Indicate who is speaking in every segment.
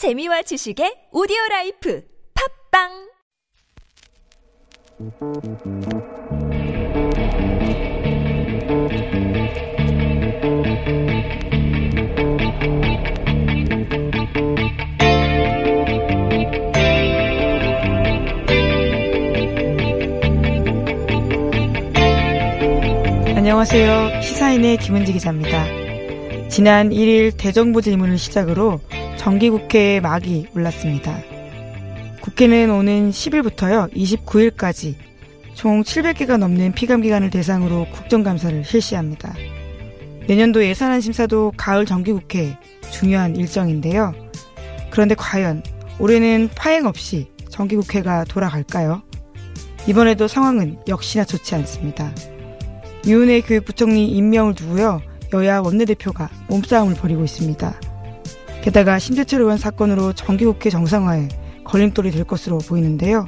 Speaker 1: 재미와 지식의 오디오 라이프 팝빵
Speaker 2: 안녕하세요. 시사인의 김은지 기자입니다. 지난 1일 대정부 질문을 시작으로 정기국회에 막이 올랐습니다. 국회는 오는 10일부터요, 29일까지 총 700개가 넘는 피감기관을 대상으로 국정감사를 실시합니다. 내년도 예산안 심사도 가을 정기국회 중요한 일정인데요. 그런데 과연 올해는 파행 없이 정기국회가 돌아갈까요? 이번에도 상황은 역시나 좋지 않습니다. 유은혜 교육부총리 임명을 두고요. 여야 원내대표가 몸싸움을 벌이고 있습니다. 게다가 심재철 의원 사건으로 정기국회 정상화에 걸림돌이 될 것으로 보이는데요.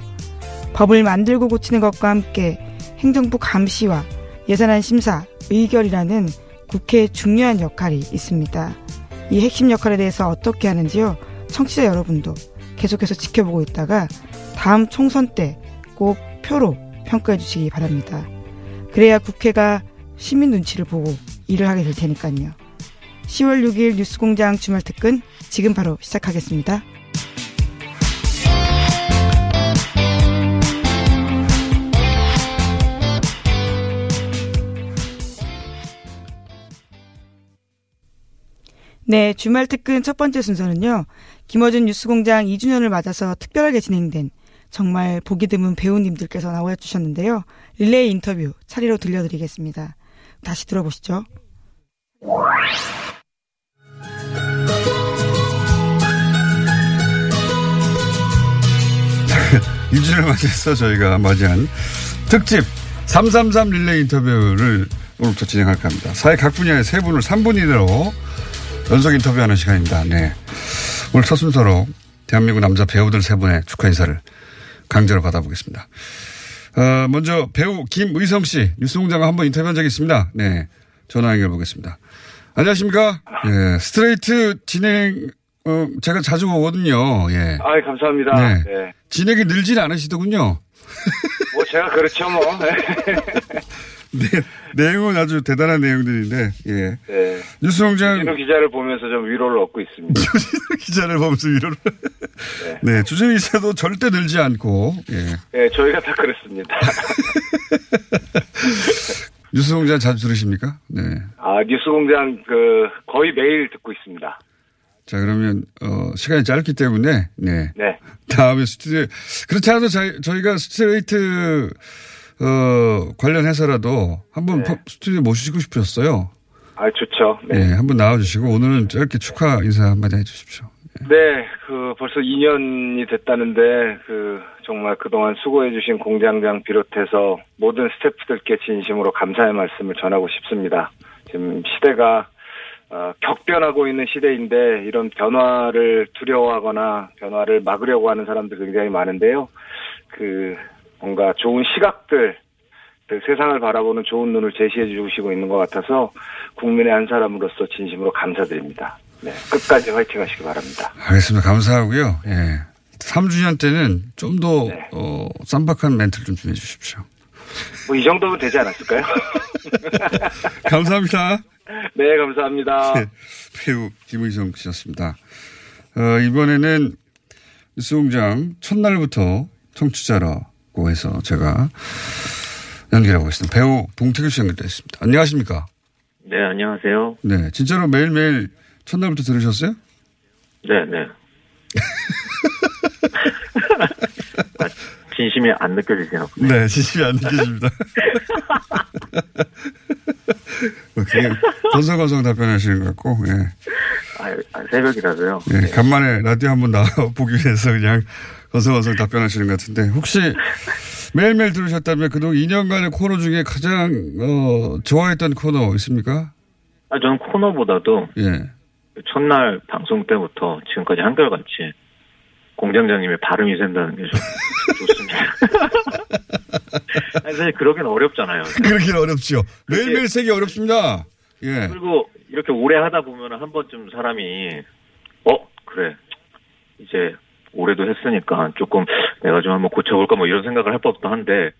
Speaker 2: 법을 만들고 고치는 것과 함께 행정부 감시와 예산안 심사, 의결이라는 국회의 중요한 역할이 있습니다. 이 핵심 역할에 대해서 어떻게 하는지요? 청취자 여러분도 계속해서 지켜보고 있다가 다음 총선 때 꼭 표로 평가해 주시기 바랍니다. 그래야 국회가 시민 눈치를 보고 일을 하게 될 테니까요. 10월 6일 뉴스공장 주말 특근 지금 바로 시작하겠습니다. 네, 주말 특근 첫 번째 순서는요. 김어준 뉴스공장 2주년을 맞아서 특별하게 진행된 정말 보기 드문 배우님들께서 나와 주셨는데요. 릴레이 인터뷰 차례로 들려드리겠습니다. 다시 들어보시죠.
Speaker 3: 2주를 맞이해서 저희가 맞이한 특집 333 릴레이 인터뷰를 오늘부터 진행할까 합니다. 사회 각 분야의 세 분을 3분 이내로 연속 인터뷰하는 시간입니다. 네. 오늘 첫 순서로 대한민국 남자 배우들 세 분의 축하 인사를 강제로 받아보겠습니다. 어, 먼저 배우 김의성 씨 뉴스공장과 한번 인터뷰한 적이 있습니다. 네. 전화 연결 보겠습니다. 안녕하십니까? 예, 스트레이트 진행 어, 제가 자주 오거든요. 예.
Speaker 4: 아, 감사합니다.
Speaker 3: 네.
Speaker 4: 네.
Speaker 3: 진행이 늘진 않으시더군요.
Speaker 4: 뭐 제가 그렇죠, 뭐.
Speaker 3: 네, 내용은 아주 대단한 내용들인데, 예.
Speaker 4: 네.
Speaker 3: 뉴스공장
Speaker 4: 진우 기자를 보면서 좀 위로를 얻고 있습니다.
Speaker 3: 기자를 보면서 위로를. 네, 주진 기자도 절대 늘지 않고, 예.
Speaker 4: 네, 저희가 다 그렇습니다.
Speaker 3: 뉴스공장 자주 들으십니까? 네.
Speaker 4: 아, 뉴스공장 그 거의 매일 듣고 있습니다.
Speaker 3: 자, 그러면, 어, 시간이 짧기 때문에, 네.
Speaker 4: 네.
Speaker 3: 다음에 스튜디오, 그렇지 않아도 저희, 저희가 스트레이트, 어, 관련해서라도 한번
Speaker 4: 네.
Speaker 3: 스튜디오 모시고 싶으셨어요.
Speaker 4: 아, 좋죠.
Speaker 3: 네.
Speaker 4: 네.
Speaker 3: 한번 나와주시고, 오늘은 짧게 축하 인사 한마디 해 주십시오.
Speaker 4: 네, 그 벌써 2년이 됐다는데 그 정말 그동안 수고해 주신 공장장 비롯해서 모든 스태프들께 진심으로 감사의 말씀을 전하고 싶습니다. 지금 시대가 어, 격변하고 있는 시대인데 이런 변화를 두려워하거나 변화를 막으려고 하는 사람들 굉장히 많은데요. 그 뭔가 좋은 시각들 그 세상을 바라보는 좋은 눈을 제시해 주시고 있는 것 같아서 국민의 한 사람으로서 진심으로 감사드립니다. 네, 끝까지 화이팅 하시기 바랍니다.
Speaker 3: 알겠습니다. 감사하고요. 예. 3주년 때는 좀 더,
Speaker 4: 네.
Speaker 3: 어, 쌈박한 멘트를 좀 준비해 주십시오.
Speaker 4: 뭐 이 정도면 되지 않았을까요?
Speaker 3: 감사합니다.
Speaker 4: 네, 감사합니다.
Speaker 3: 네, 배우 김의성 씨였습니다. 어, 이번에는 뉴스공장 첫날부터 청취자라고 해서 제가 연결하고 있습니다. 배우 봉태규 씨 연결되어 있습니다. 안녕하십니까?
Speaker 5: 네, 안녕하세요.
Speaker 3: 네. 진짜로 매일매일 첫날부터 들으셨어요?
Speaker 5: 네, 네. 아, 진심이 안 느껴지세요?
Speaker 3: 네, 진심이 안 느껴집니다. 그냥 건성건성 답변하시는 것 같고, 예.
Speaker 5: 아, 아, 새벽이라서요.
Speaker 3: 예,
Speaker 5: 네.
Speaker 3: 간만에 라디오 한번 나와보기 위해서 그냥 건성건성 답변하시는 것 같은데, 혹시 매일매일 들으셨다면 그동안 2년간의 코너 중에 가장, 어, 좋아했던 코너 있습니까?
Speaker 5: 아, 저는 코너보다도
Speaker 3: 예.
Speaker 5: 첫날 방송 때부터 지금까지 한결같이 공장장님의 발음이 센다는 게 좀 좋습니다. 아니, 사실 그러긴 어렵잖아요.
Speaker 3: 그렇긴 어렵죠. 매일매일 세기 어렵습니다. 예.
Speaker 5: 그리고 이렇게 오래 하다 보면 한 번쯤 사람이 어 그래 이제 올해도 했으니까 조금 내가 좀 한번 고쳐볼까 뭐 이런 생각을 할 법도 한데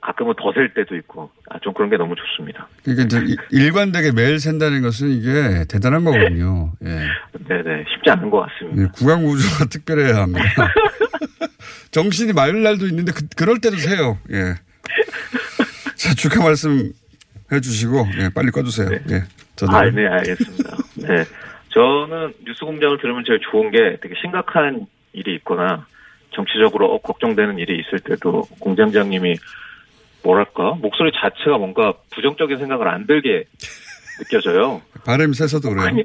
Speaker 5: 가끔은 더 셀 때도 있고 아, 좀 그런 게 너무 좋습니다.
Speaker 3: 그러니까 이제 일관되게 매일 샌다는 것은 이게 대단한 거거든요. 예.
Speaker 5: 네네 쉽지 않은 것 같습니다.
Speaker 3: 예, 구강 구조가 특별해야 합니다. 정신이 맑은 날도 있는데 그, 럴 때도 세요. 예. 자 축하 말씀 해주시고 예, 빨리 꺼주세요. 예. 저도
Speaker 5: 아, 네, 알겠습니다. 네. 저는 뉴스 공장을 들으면 제일 좋은 게 되게 심각한 일이 있거나 정치적으로 어, 걱정되는 일이 있을 때도 공장장님이 뭐랄까 목소리 자체가 뭔가 부정적인 생각을 안 들게 느껴져요.
Speaker 3: 발음이 세서도 그래요.
Speaker 5: 아니,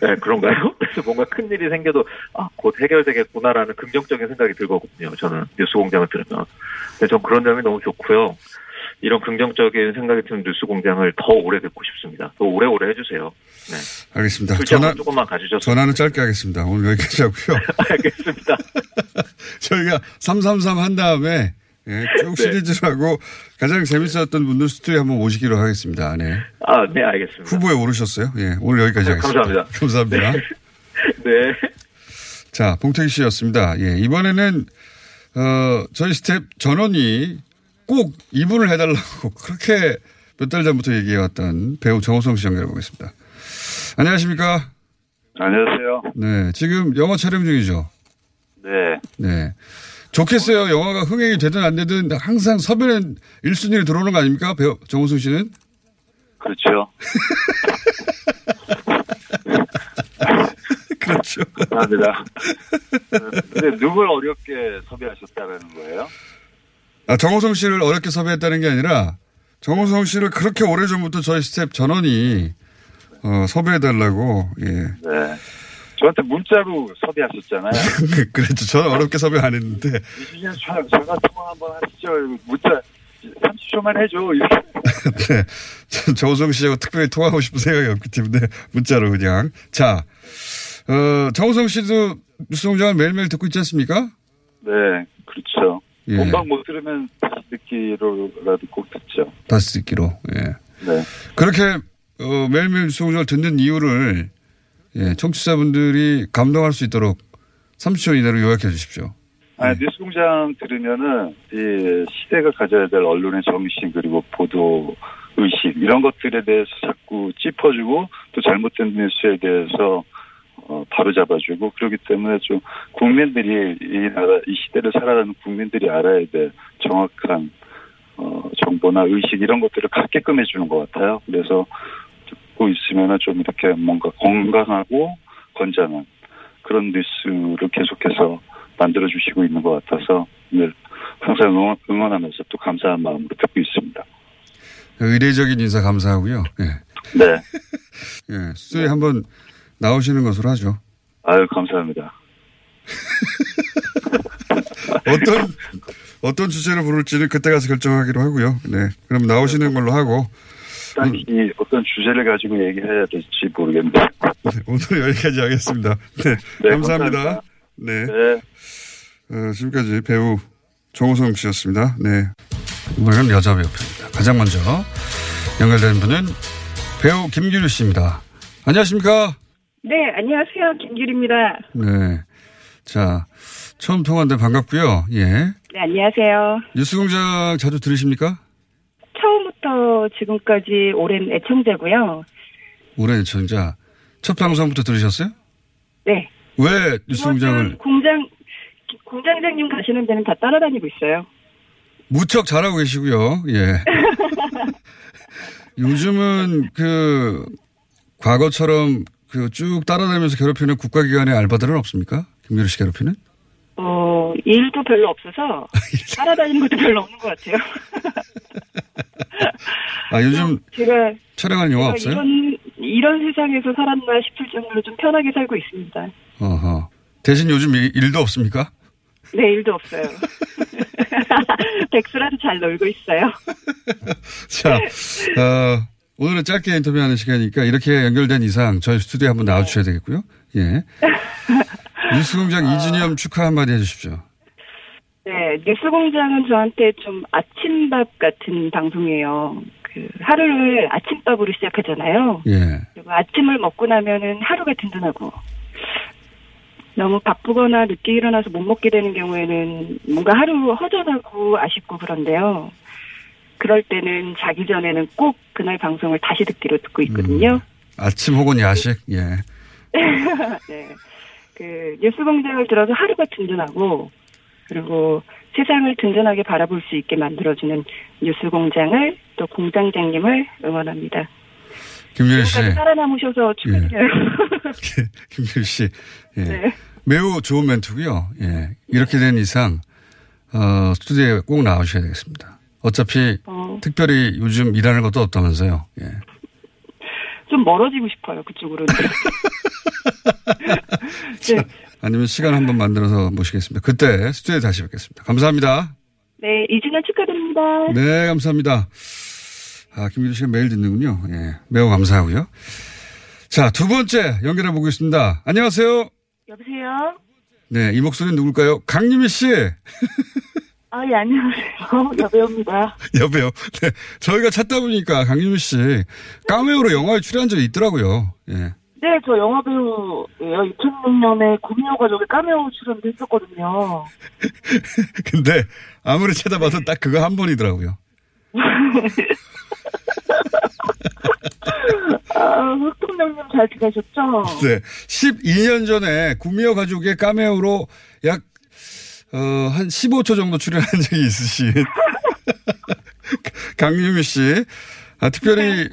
Speaker 5: 네, 그런가요? 그래서 뭔가 큰 일이 생겨도 아, 곧 해결되겠구나라는 긍정적인 생각이 들거든요. 저는 뉴스 공장을 들으면. 근데 전 그런 점이 너무 좋고요. 이런 긍정적인 생각이 드는 뉴스 공장을 더 오래 듣고 싶습니다. 더 오래오래 해주세요. 네.
Speaker 3: 알겠습니다.
Speaker 5: 출장
Speaker 3: 전화
Speaker 5: 조금만 가주셨으면
Speaker 3: 전화는 짧게 하겠습니다. 오늘 여기까지 하고요.
Speaker 5: 알겠습니다.
Speaker 3: 저희가 333 한 다음에 예, 쭉 시리즈로 하고 가장 재밌었던 분들 스튜디오에 한번 모시기로 하겠습니다. 네.
Speaker 5: 아, 네, 알겠습니다.
Speaker 3: 후보에 오르셨어요. 예, 오늘 여기까지 하겠습니다.
Speaker 5: 감사합니다.
Speaker 3: 감사합니다.
Speaker 5: 네.
Speaker 3: 자, 봉태기 씨였습니다. 예, 이번에는, 어, 저희 스텝 전원이 꼭 이분을 해달라고 그렇게 몇 달 전부터 얘기해왔던 배우 정우성 씨 연결해 보겠습니다. 안녕하십니까?
Speaker 6: 안녕하세요.
Speaker 3: 네, 지금 영화 촬영 중이죠?
Speaker 6: 네.
Speaker 3: 네. 좋겠어요. 영화가 흥행이 되든 안 되든 항상 섭외는 1순위로 들어오는 거 아닙니까? 배우 정우성 씨는?
Speaker 6: 그렇죠.
Speaker 3: 그렇죠.
Speaker 6: 감사합니다. 근데 누굴 어렵게 섭외하셨다는 거예요?
Speaker 3: 아, 정우성 씨를 어렵게 섭외했다는 게 아니라 정우성 씨를 그렇게 오래전부터 저희 스텝 전원이 어, 섭외해달라고, 예.
Speaker 6: 네. 저한테 문자로 섭외하셨잖아요.
Speaker 3: 그랬죠. 저는 어렵게 섭외 안 했는데.
Speaker 6: 저, 전화 통화 한번 하시죠. 문자 30초만 해줘. 이렇게.
Speaker 3: 네. 저- 정우성 씨하고 특별히 통화하고 싶은 생각이 없기 때문에 문자로 그냥. 자, 어, 정호성 씨도 뉴스공장을 매일매일 듣고 있지 않습니까?
Speaker 6: 네, 그렇죠.
Speaker 3: 예.
Speaker 6: 본방 못 들으면 다시 듣기로라도 꼭 듣죠.
Speaker 3: 다시 듣기로. 예.
Speaker 6: 네.
Speaker 3: 그렇게 어, 매일매일 뉴스공장을 듣는 이유를 예, 청취자분들이 감동할 수 있도록 30초 이내로 요약해 주십시오.
Speaker 6: 아, 뉴스공장 들으면은 이 시대가 가져야 될 언론의 정신 그리고 보도 의식 이런 것들에 대해서 자꾸 짚어주고 또 잘못된 뉴스에 대해서 어, 바로 잡아주고 그렇기 때문에 좀 국민들이 이 나라 이 시대를 살아가는 국민들이 알아야 될 정확한 어, 정보나 의식 이런 것들을 갖게끔 해주는 것 같아요. 그래서 듣고 있으면은 좀 이렇게 뭔가 건강하고 건장한 그런 뉴스를 계속해서 만들어 주시고 있는 것 같아서 늘 항상 응원, 응원하면서 또 감사한 마음으로 듣고 있습니다.
Speaker 3: 의례적인 인사 감사하고요. 예.
Speaker 6: 네.
Speaker 3: 예. 스튜디오에 한번 나오시는 것으로 하죠.
Speaker 6: 아유, 감사합니다.
Speaker 3: 어떤 어떤 주제를 부를지는 그때 가서 결정하기로 하고요. 네. 그럼 나오시는 걸로 하고
Speaker 6: 딱히 어떤 주제를 가지고 얘기해야 될지 모르겠는데.
Speaker 3: 네, 오늘 여기까지 하겠습니다. 네.
Speaker 6: 네,
Speaker 3: 감사합니다.
Speaker 6: 감사합니다.
Speaker 3: 네.
Speaker 6: 네.
Speaker 3: 어, 지금까지 배우 정호성 씨였습니다. 네. 이번에는 여자 배우 편입니다. 가장 먼저 연결된 분은 배우 김규리 씨입니다. 안녕하십니까?
Speaker 7: 네, 안녕하세요. 김규리입니다.
Speaker 3: 네. 자, 처음 통화인데 반갑고요. 예.
Speaker 7: 네, 안녕하세요.
Speaker 3: 뉴스공장 자주 들으십니까?
Speaker 7: 처음부터 지금까지 오랜 애청자고요.
Speaker 3: 오랜 애청자. 첫 방송부터 들으셨어요?
Speaker 7: 네.
Speaker 3: 왜 뉴스 공장을
Speaker 7: 이모는 공장 공장장님 가시는 데는 다 따라다니고 있어요.
Speaker 3: 무척 잘하고 계시고요. 예. 요즘은 그 과거처럼 그 쭉 따라다니면서 괴롭히는 국가기관의 알바들은 없습니까? 김규리 씨 괴롭히는?
Speaker 7: 어, 일도 별로 없어서 따라다니는 것도 별로 없는 것 같아요.
Speaker 3: 아 요즘
Speaker 7: 제가
Speaker 3: 촬영하는 영화
Speaker 7: 제가
Speaker 3: 없어요?
Speaker 7: 이런 이런 세상에서 살았나 싶을 정도로 좀 편하게 살고 있습니다.
Speaker 3: 어허. 대신 요즘 일- 일도 없습니까?
Speaker 7: 네, 일도 없어요. 백수라도 잘 놀고 있어요.
Speaker 3: 자, 어, 오늘은 짧게 인터뷰하는 시간이니까 이렇게 연결된 이상 저희 스튜디오에 한번 나와주셔야 되겠고요. 예. 뉴스공장 이준엽 축하 한마디 해주십시오.
Speaker 7: 네, 뉴스공장은 저한테 좀 아침밥 같은 방송이에요. 그 하루를 아침밥으로 시작하잖아요.
Speaker 3: 예.
Speaker 7: 그리고 아침을 먹고 나면은 하루가 든든하고 너무 바쁘거나 늦게 일어나서 못 먹게 되는 경우에는 뭔가 하루 허전하고 아쉽고 그런데요. 그럴 때는 자기 전에는 꼭 그날 방송을 다시 듣기로 듣고 있거든요.
Speaker 3: 아침 혹은 야식, 예.
Speaker 7: 네. 그 뉴스 공장을 들어서 하루가 든든하고 그리고 세상을 든든하게 바라볼 수 있게 만들어주는 뉴스 공장을 또 공장장님을 응원합니다.
Speaker 3: 김유리 씨.
Speaker 7: 살아남으셔서 축하드려요.
Speaker 3: 김유리 씨. 예.
Speaker 7: 네.
Speaker 3: 매우 좋은 멘트고요. 예. 이렇게 된 이상, 어, 스튜디오에 꼭 나오셔야 되겠습니다. 어차피
Speaker 7: 어,
Speaker 3: 특별히 요즘 일하는 것도 없다면서요. 예.
Speaker 7: 좀 멀어지고 싶어요 그쪽으로. 네.
Speaker 3: 아니면 시간 한번 만들어서 모시겠습니다. 그때 스튜디오에 다시 뵙겠습니다. 감사합니다.
Speaker 7: 네, 이진아 축하드립니다.
Speaker 3: 네, 감사합니다. 아, 김유리 씨가 매일 듣는군요. 예. 매우 감사하고요. 자, 두 번째 연결해 보겠습니다. 안녕하세요.
Speaker 7: 여보세요?
Speaker 3: 네, 이 목소리는 누굴까요? 강유미 씨.
Speaker 7: 아, 예, 안녕하세요. 여배우입니다.
Speaker 3: 여보요. 네. 저희가 찾다 보니까 강유미 씨 까메오로 영화에 출연한 적이 있더라고요. 예.
Speaker 7: 네, 저 영화배우예요. 2006년에 구미호 가족의 까메오 출연도 했었거든요.
Speaker 3: 근데 아무리 찾아봐도 딱 그거 한 번이더라고요.
Speaker 7: 아, 흑통령님 잘 지내셨죠?
Speaker 3: 네. 12년 전에 구미호 가족의 까메오로 약, 어, 한 15초 정도 출연한 적이 있으신 강유미 씨. 아, 특별히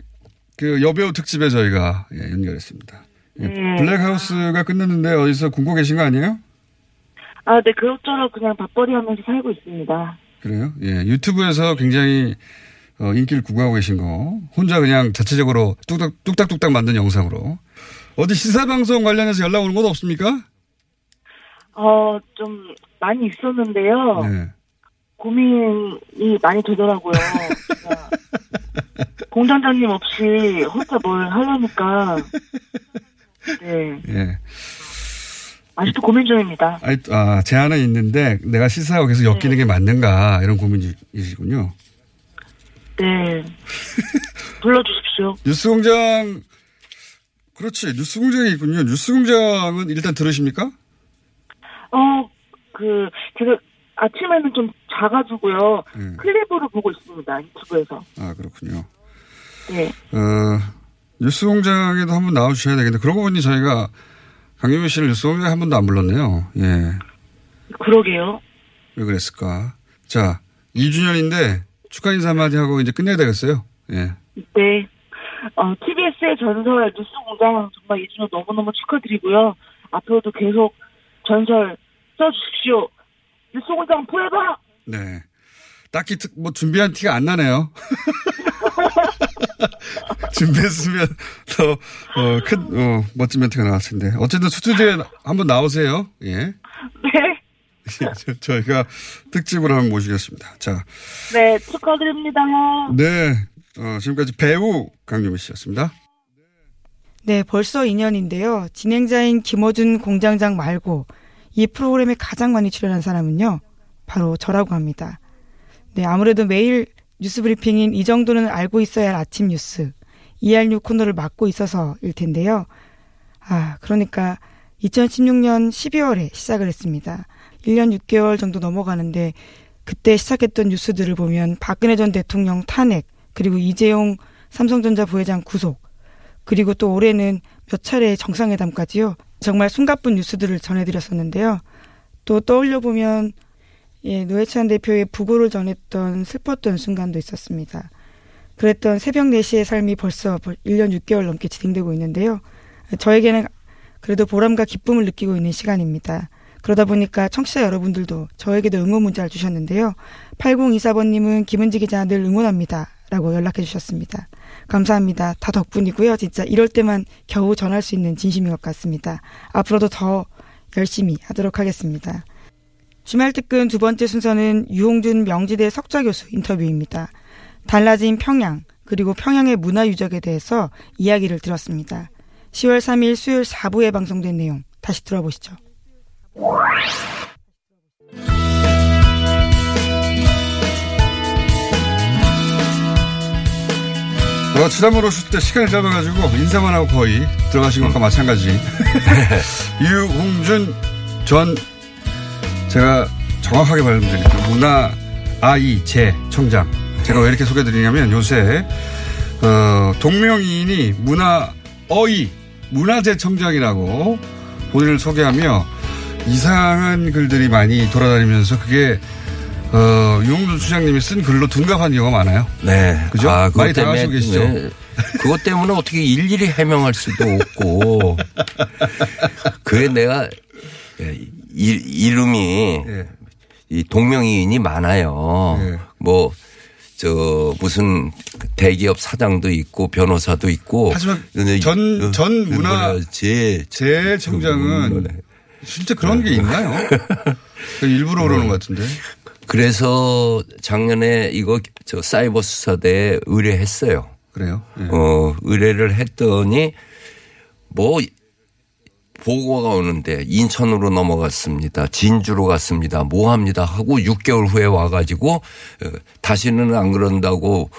Speaker 3: 그 여배우 특집에 저희가 예, 연결했습니다. 예,
Speaker 7: 네.
Speaker 3: 블랙하우스가 끝났는데 어디서 궁고 계신 거 아니에요?
Speaker 7: 아, 네, 그럭저럭 그냥 밥벌이 하면서 살고 있습니다.
Speaker 3: 그래요? 예, 유튜브에서 굉장히 어, 인기를 구가하고 계신 거 혼자 그냥 자체적으로 뚝딱, 뚝딱뚝딱 만든 영상으로 어디 시사방송 관련해서 연락 오는 건 없습니까?
Speaker 7: 어, 좀 많이 있었는데요.
Speaker 3: 네.
Speaker 7: 고민이 많이 되더라고요. 공장장님 없이 혼자 뭘 하려니까. 네.
Speaker 3: 예.
Speaker 7: 아직도 고민 중입니다.
Speaker 3: 아니, 아, 제안은 있는데 내가 시사하고 계속 엮이는 게 맞는가 이런 고민이시군요.
Speaker 7: 네. 불러주십시오.
Speaker 3: 뉴스공장 그렇지 뉴스공장이 있군요. 뉴스공장은 일단 들으십니까?
Speaker 7: 어, 그, 제가 아침에는 좀 자가지고요.
Speaker 3: 네.
Speaker 7: 클립으로 보고 있습니다. 유튜브에서.
Speaker 3: 아 그렇군요.
Speaker 7: 네.
Speaker 3: 어, 뉴스공장에도 한번 나와주셔야 되겠는데 그러고 보니 저희가 강유미 씨를 뉴스공장에 한 번도 안 불렀네요. 예.
Speaker 7: 그러게요.
Speaker 3: 왜 그랬을까? 자, 2주년인데 축하 인사 한마디 하고 이제 끝내야 되겠어요. 예.
Speaker 7: 네. 어, TBS의 전설 뉴스 공장 정말 이준호 너무너무 축하드리고요. 앞으로도 계속 전설 써주십시오. 뉴스 공장 포에버!
Speaker 3: 네. 딱히 특- 뭐 준비한 티가 안 나네요. 준비했으면 더, 어, 큰, 어, 멋진 멘트가 나왔을 텐데. 어쨌든 스튜디오에 한번 나오세요. 예.
Speaker 7: 네.
Speaker 3: 저- 저희가 특집으로 한번 모시겠습니다. 자,
Speaker 7: 네, 축하드립니다.
Speaker 3: 네. 어, 지금까지 배우 강유미 씨였습니다.
Speaker 2: 네, 벌써 2년인데요. 진행자인 김어준 공장장 말고 이 프로그램에 가장 많이 출연한 사람은요. 바로 저라고 합니다. 네, 아무래도 매일 뉴스 브리핑인 이 정도는 알고 있어야 할 아침 뉴스, ER6 코너를 맡고 있어서일 텐데요. 아, 그러니까 2016년 12월에 시작을 했습니다. 1년 6개월 정도 넘어가는데 그때 시작했던 뉴스들을 보면 박근혜 전 대통령 탄핵, 그리고 이재용 삼성전자 부회장 구속, 그리고 또 올해는 몇 차례 정상회담까지요. 정말 숨가쁜 뉴스들을 전해드렸었는데요. 또 떠올려 보면 예, 노회찬 대표의 부고를 전했던 슬펐던 순간도 있었습니다. 그랬던 새벽 4시의 삶이 벌써 1년 6개월 넘게 진행되고 있는데요. 저에게는 그래도 보람과 기쁨을 느끼고 있는 시간입니다. 그러다 보니까 청취자 여러분들도 저에게도 응원 문자를 주셨는데요. 8024번님은 김은지 기자 늘 응원합니다. 라고 연락해 주셨습니다. 감사합니다. 다 덕분이고요. 진짜 이럴 때만 겨우 전할 수 있는 진심인 것 같습니다. 앞으로도 더 열심히 하도록 하겠습니다. 주말 특근 두 번째 순서는 유홍준 명지대 석좌 교수 인터뷰입니다. 달라진 평양, 그리고 평양의 문화 유적에 대해서 이야기를 들었습니다. 10월 3일 수요일 4부에 방송된 내용 다시 들어보시죠.
Speaker 3: 어, 지난번 오실 때 시간을 잡아가지고 인사만 하고 거의 들어가신 것과 마찬가지. 유홍준 전 제가 정확하게 말씀드릴게요. 문화 아이 재 청장. 제가 왜 이렇게 소개드리냐면 요새 어, 동명이인이 문화 어이 문화재 청장이라고 본인을 소개하며 이상한 글들이 많이 돌아다니면서 그게 어, 유홍준 수장님이 쓴 글로 둔갑한 경우가 많아요.
Speaker 8: 네.
Speaker 3: 그죠?
Speaker 8: 아,
Speaker 3: 많이 당하시고 계시죠?
Speaker 8: 네. 그것 때문에 어떻게 일일이 해명할 수도 없고. 그게 내가 예, 이, 이름이
Speaker 3: 예.
Speaker 8: 이 동명이인이 많아요.
Speaker 3: 예.
Speaker 8: 뭐, 저, 무슨 대기업 사장도 있고 변호사도 있고.
Speaker 3: 하지만 전-
Speaker 8: 어,
Speaker 3: 전 문화-
Speaker 8: 뭐냐, 제,
Speaker 3: 재 청장은
Speaker 8: 네.
Speaker 3: 진짜 그런 게 있나요? 일부러 그러는 것 같은데.
Speaker 8: 그래서 작년에 이거 저 사이버 수사대에 의뢰했어요.
Speaker 3: 그래요? 예.
Speaker 8: 어, 의뢰를 했더니 뭐 보고가 오는데 인천으로 넘어갔습니다. 진주로 갔습니다. 뭐 합니다. 하고 6개월 후에 와가지고 어, 다시는 안 그런다고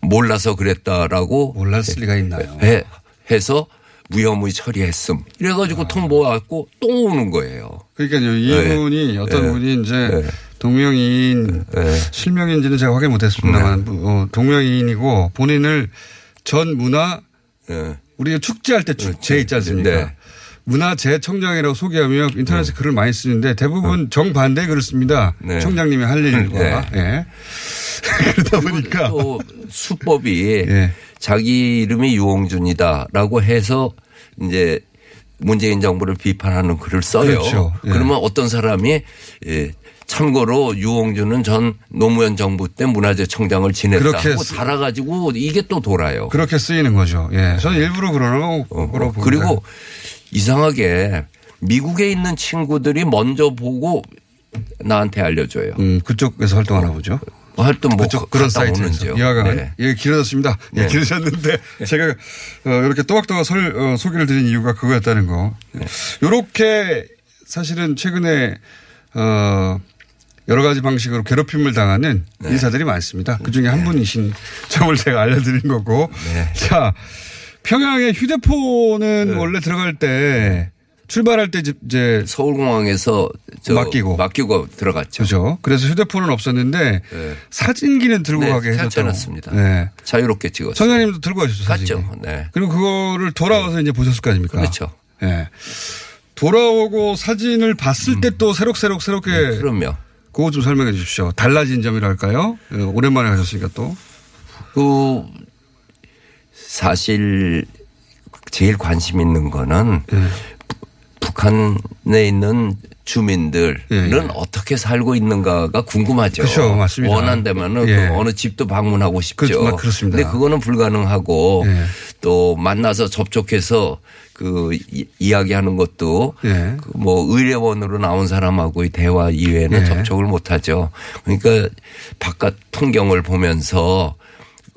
Speaker 8: 몰라서 그랬다라고
Speaker 3: 몰랐을 리가 있나요?
Speaker 8: 해, 해서 무혐의 처리했음. 이래가지고 통보 왔고 또 오는 거예요.
Speaker 3: 그러니까요. 이분이 어떤
Speaker 8: 네.
Speaker 3: 분이 이제
Speaker 8: 네.
Speaker 3: 동명이인
Speaker 8: 네.
Speaker 3: 실명인지는 제가 확인 못했습니다만 어, 동명이인이고 본인을 전 문화
Speaker 8: 예.
Speaker 3: 우리가 축제할 때 축제 있지 않습니까?
Speaker 8: 네.
Speaker 3: 문화 재청장이라고 소개하며 인터넷에 글을 많이 쓰는데 대부분 정반대 글을 씁니다.
Speaker 8: 네.
Speaker 3: 청장님이 할 일과. 예. 그러다 보니까.
Speaker 8: 또 수법이
Speaker 3: 예.
Speaker 8: 자기 이름이 유홍준이다라고 해서 이제 문재인 정부를 비판하는 글을 써요.
Speaker 3: 그렇죠. 예.
Speaker 8: 그러면 어떤 사람이 예, 참고로 유홍준은 전 노무현 정부 때 문화재청장을 지냈다
Speaker 3: 쓰-
Speaker 8: 달아가지고 이게 또 돌아요.
Speaker 3: 그렇게 쓰이는 거죠. 예. 저는 일부러 그러는
Speaker 8: 어,
Speaker 3: 거로 봅니다.
Speaker 8: 그리고 이상하게 미국에 있는 친구들이 먼저 보고 나한테 알려줘요.
Speaker 3: 음, 그쪽에서 활동하나 보죠.
Speaker 8: 하여튼 뭐
Speaker 3: 그쪽 그런
Speaker 8: 오는지요.
Speaker 3: 이화강은
Speaker 8: 네.
Speaker 3: 예 길어졌습니다. 예,
Speaker 8: 네.
Speaker 3: 길어졌는데 제가 어, 이렇게 또박또박 설 어, 소개를 드린 이유가 그거였다는 거. 이렇게 사실은 최근에 어 여러 가지 방식으로 괴롭힘을 당하는
Speaker 8: 네.
Speaker 3: 인사들이 많습니다. 그 중에 한 분이신 점을 제가 알려드린 거고.
Speaker 8: 네.
Speaker 3: 자 평양에 휴대폰은 원래 들어갈 때 출발할 때 이제
Speaker 8: 서울공항에서 저
Speaker 3: 맡기고.
Speaker 8: 맡기고 들어갔죠.
Speaker 3: 그죠. 그래서 휴대폰은 없었는데
Speaker 8: 네.
Speaker 3: 사진기는 들고
Speaker 8: 네,
Speaker 3: 가게 해줬다고.
Speaker 8: 펼쳐놨습니다.
Speaker 3: 네.
Speaker 8: 자유롭게 찍었어요.
Speaker 3: 성현님도 들고 가셨죠. 사진기.
Speaker 8: 갔죠. 네.
Speaker 3: 그리고 그거를 돌아와서 이제 보셨을 거 아닙니까?
Speaker 8: 그렇죠.
Speaker 3: 예. 돌아오고 사진을 봤을 때또 새록새록 새롭게
Speaker 8: 음. 네, 그럼요.
Speaker 3: 그거 좀 설명해 주십시오. 달라진 점이랄까요? 예, 오랜만에 가셨으니까 또.
Speaker 8: 그 사실 제일 관심 있는 거는
Speaker 3: 예.
Speaker 8: 북한에 있는 주민들은
Speaker 3: 예, 예.
Speaker 8: 어떻게 살고 있는가가 궁금하죠.
Speaker 3: 그렇죠. 맞습니다.
Speaker 8: 원한다면은
Speaker 3: 예.
Speaker 8: 그 어느 집도 방문하고 싶죠.
Speaker 3: 그렇- 그렇습니다.
Speaker 8: 근데 그거는 불가능하고
Speaker 3: 예.
Speaker 8: 또 만나서 접촉해서 그 이- 이야기하는 것도
Speaker 3: 예.
Speaker 8: 그 뭐 의뢰원으로 나온 사람하고의 대화 이외에는
Speaker 3: 예.
Speaker 8: 접촉을 못 하죠. 그러니까 바깥 풍경을 보면서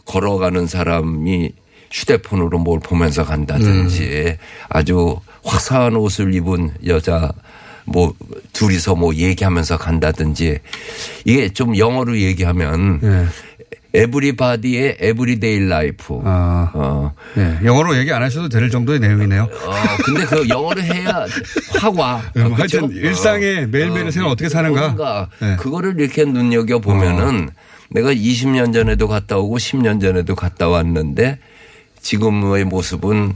Speaker 8: 걸어가는 사람이 휴대폰으로 뭘 보면서 간다든지
Speaker 3: 음.
Speaker 8: 아주 화사한 옷을 입은 여자 뭐 둘이서 뭐 얘기하면서 간다든지 이게 좀 영어로 얘기하면
Speaker 3: 예.
Speaker 8: everybody의 everyday life.
Speaker 3: 아.
Speaker 8: 어.
Speaker 3: 예. 영어로 얘기 안 하셔도 될 정도의 내용이네요.
Speaker 8: 어, 근데 그 영어를 해야 확 와.
Speaker 3: 뭐
Speaker 8: 그렇죠?
Speaker 3: 하여튼 일상의 매일매일의 생활 어떻게 사는가. 예.
Speaker 8: 그거를 이렇게 눈여겨 보면은 내가 20년 전에도 갔다 오고 10년 전에도 갔다 왔는데 지금의 모습은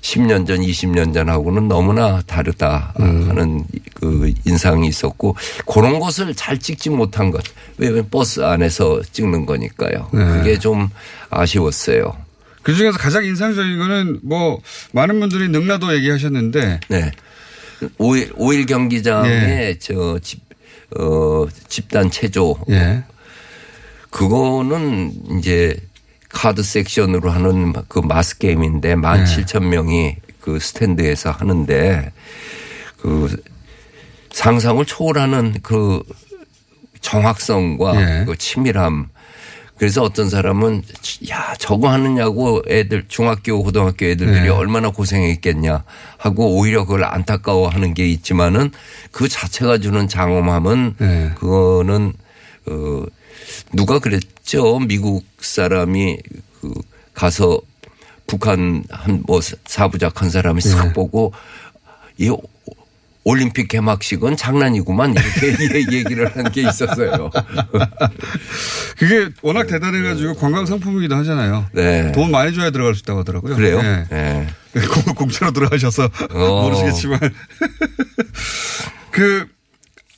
Speaker 8: 10년 전, 20년 전하고는 너무나 다르다
Speaker 3: 음.
Speaker 8: 하는 그 인상이 있었고 그런 것을 잘 찍지 못한 것. 왜냐면 버스 안에서 찍는 거니까요.
Speaker 3: 네.
Speaker 8: 그게 좀 아쉬웠어요.
Speaker 3: 그 중에서 가장 인상적인 거는 뭐 많은 분들이 능라도 얘기하셨는데
Speaker 8: 네. 오일, 오일 경기장에
Speaker 3: 예.
Speaker 8: 저 집, 어, 집단 체조.
Speaker 3: 예.
Speaker 8: 그거는 이제 카드 섹션으로 하는 그 마스 게임인데
Speaker 3: 네.
Speaker 8: 17,000명이 그 스탠드에서 하는데 그 상상을 초월하는 그 정확성과
Speaker 3: 예.
Speaker 8: 그 치밀함 그래서 어떤 사람은 야 저거 하느냐고 애들 중학교 고등학교 애들들이
Speaker 3: 네.
Speaker 8: 얼마나 고생했겠냐 하고 오히려 그걸 안타까워하는 게 있지만은 그 자체가 주는 장엄함은
Speaker 3: 네.
Speaker 8: 그거는 어 누가 그랬죠 미국 사람이 그 가서 북한 한 뭐 사부작 한 사람이 싹
Speaker 3: 네.
Speaker 8: 보고 이 올림픽 개막식은 장난이구만 이렇게 얘기를 한 게 있었어요.
Speaker 3: 그게 워낙 대단해가지고 관광 상품이기도 하잖아요.
Speaker 8: 네.
Speaker 3: 돈 많이 줘야 들어갈 수 있다고 하더라고요.
Speaker 8: 그래요?
Speaker 3: 네.
Speaker 8: 네.
Speaker 3: 공- 공짜로 들어가셔서
Speaker 8: 어.
Speaker 3: 모르시겠지만 그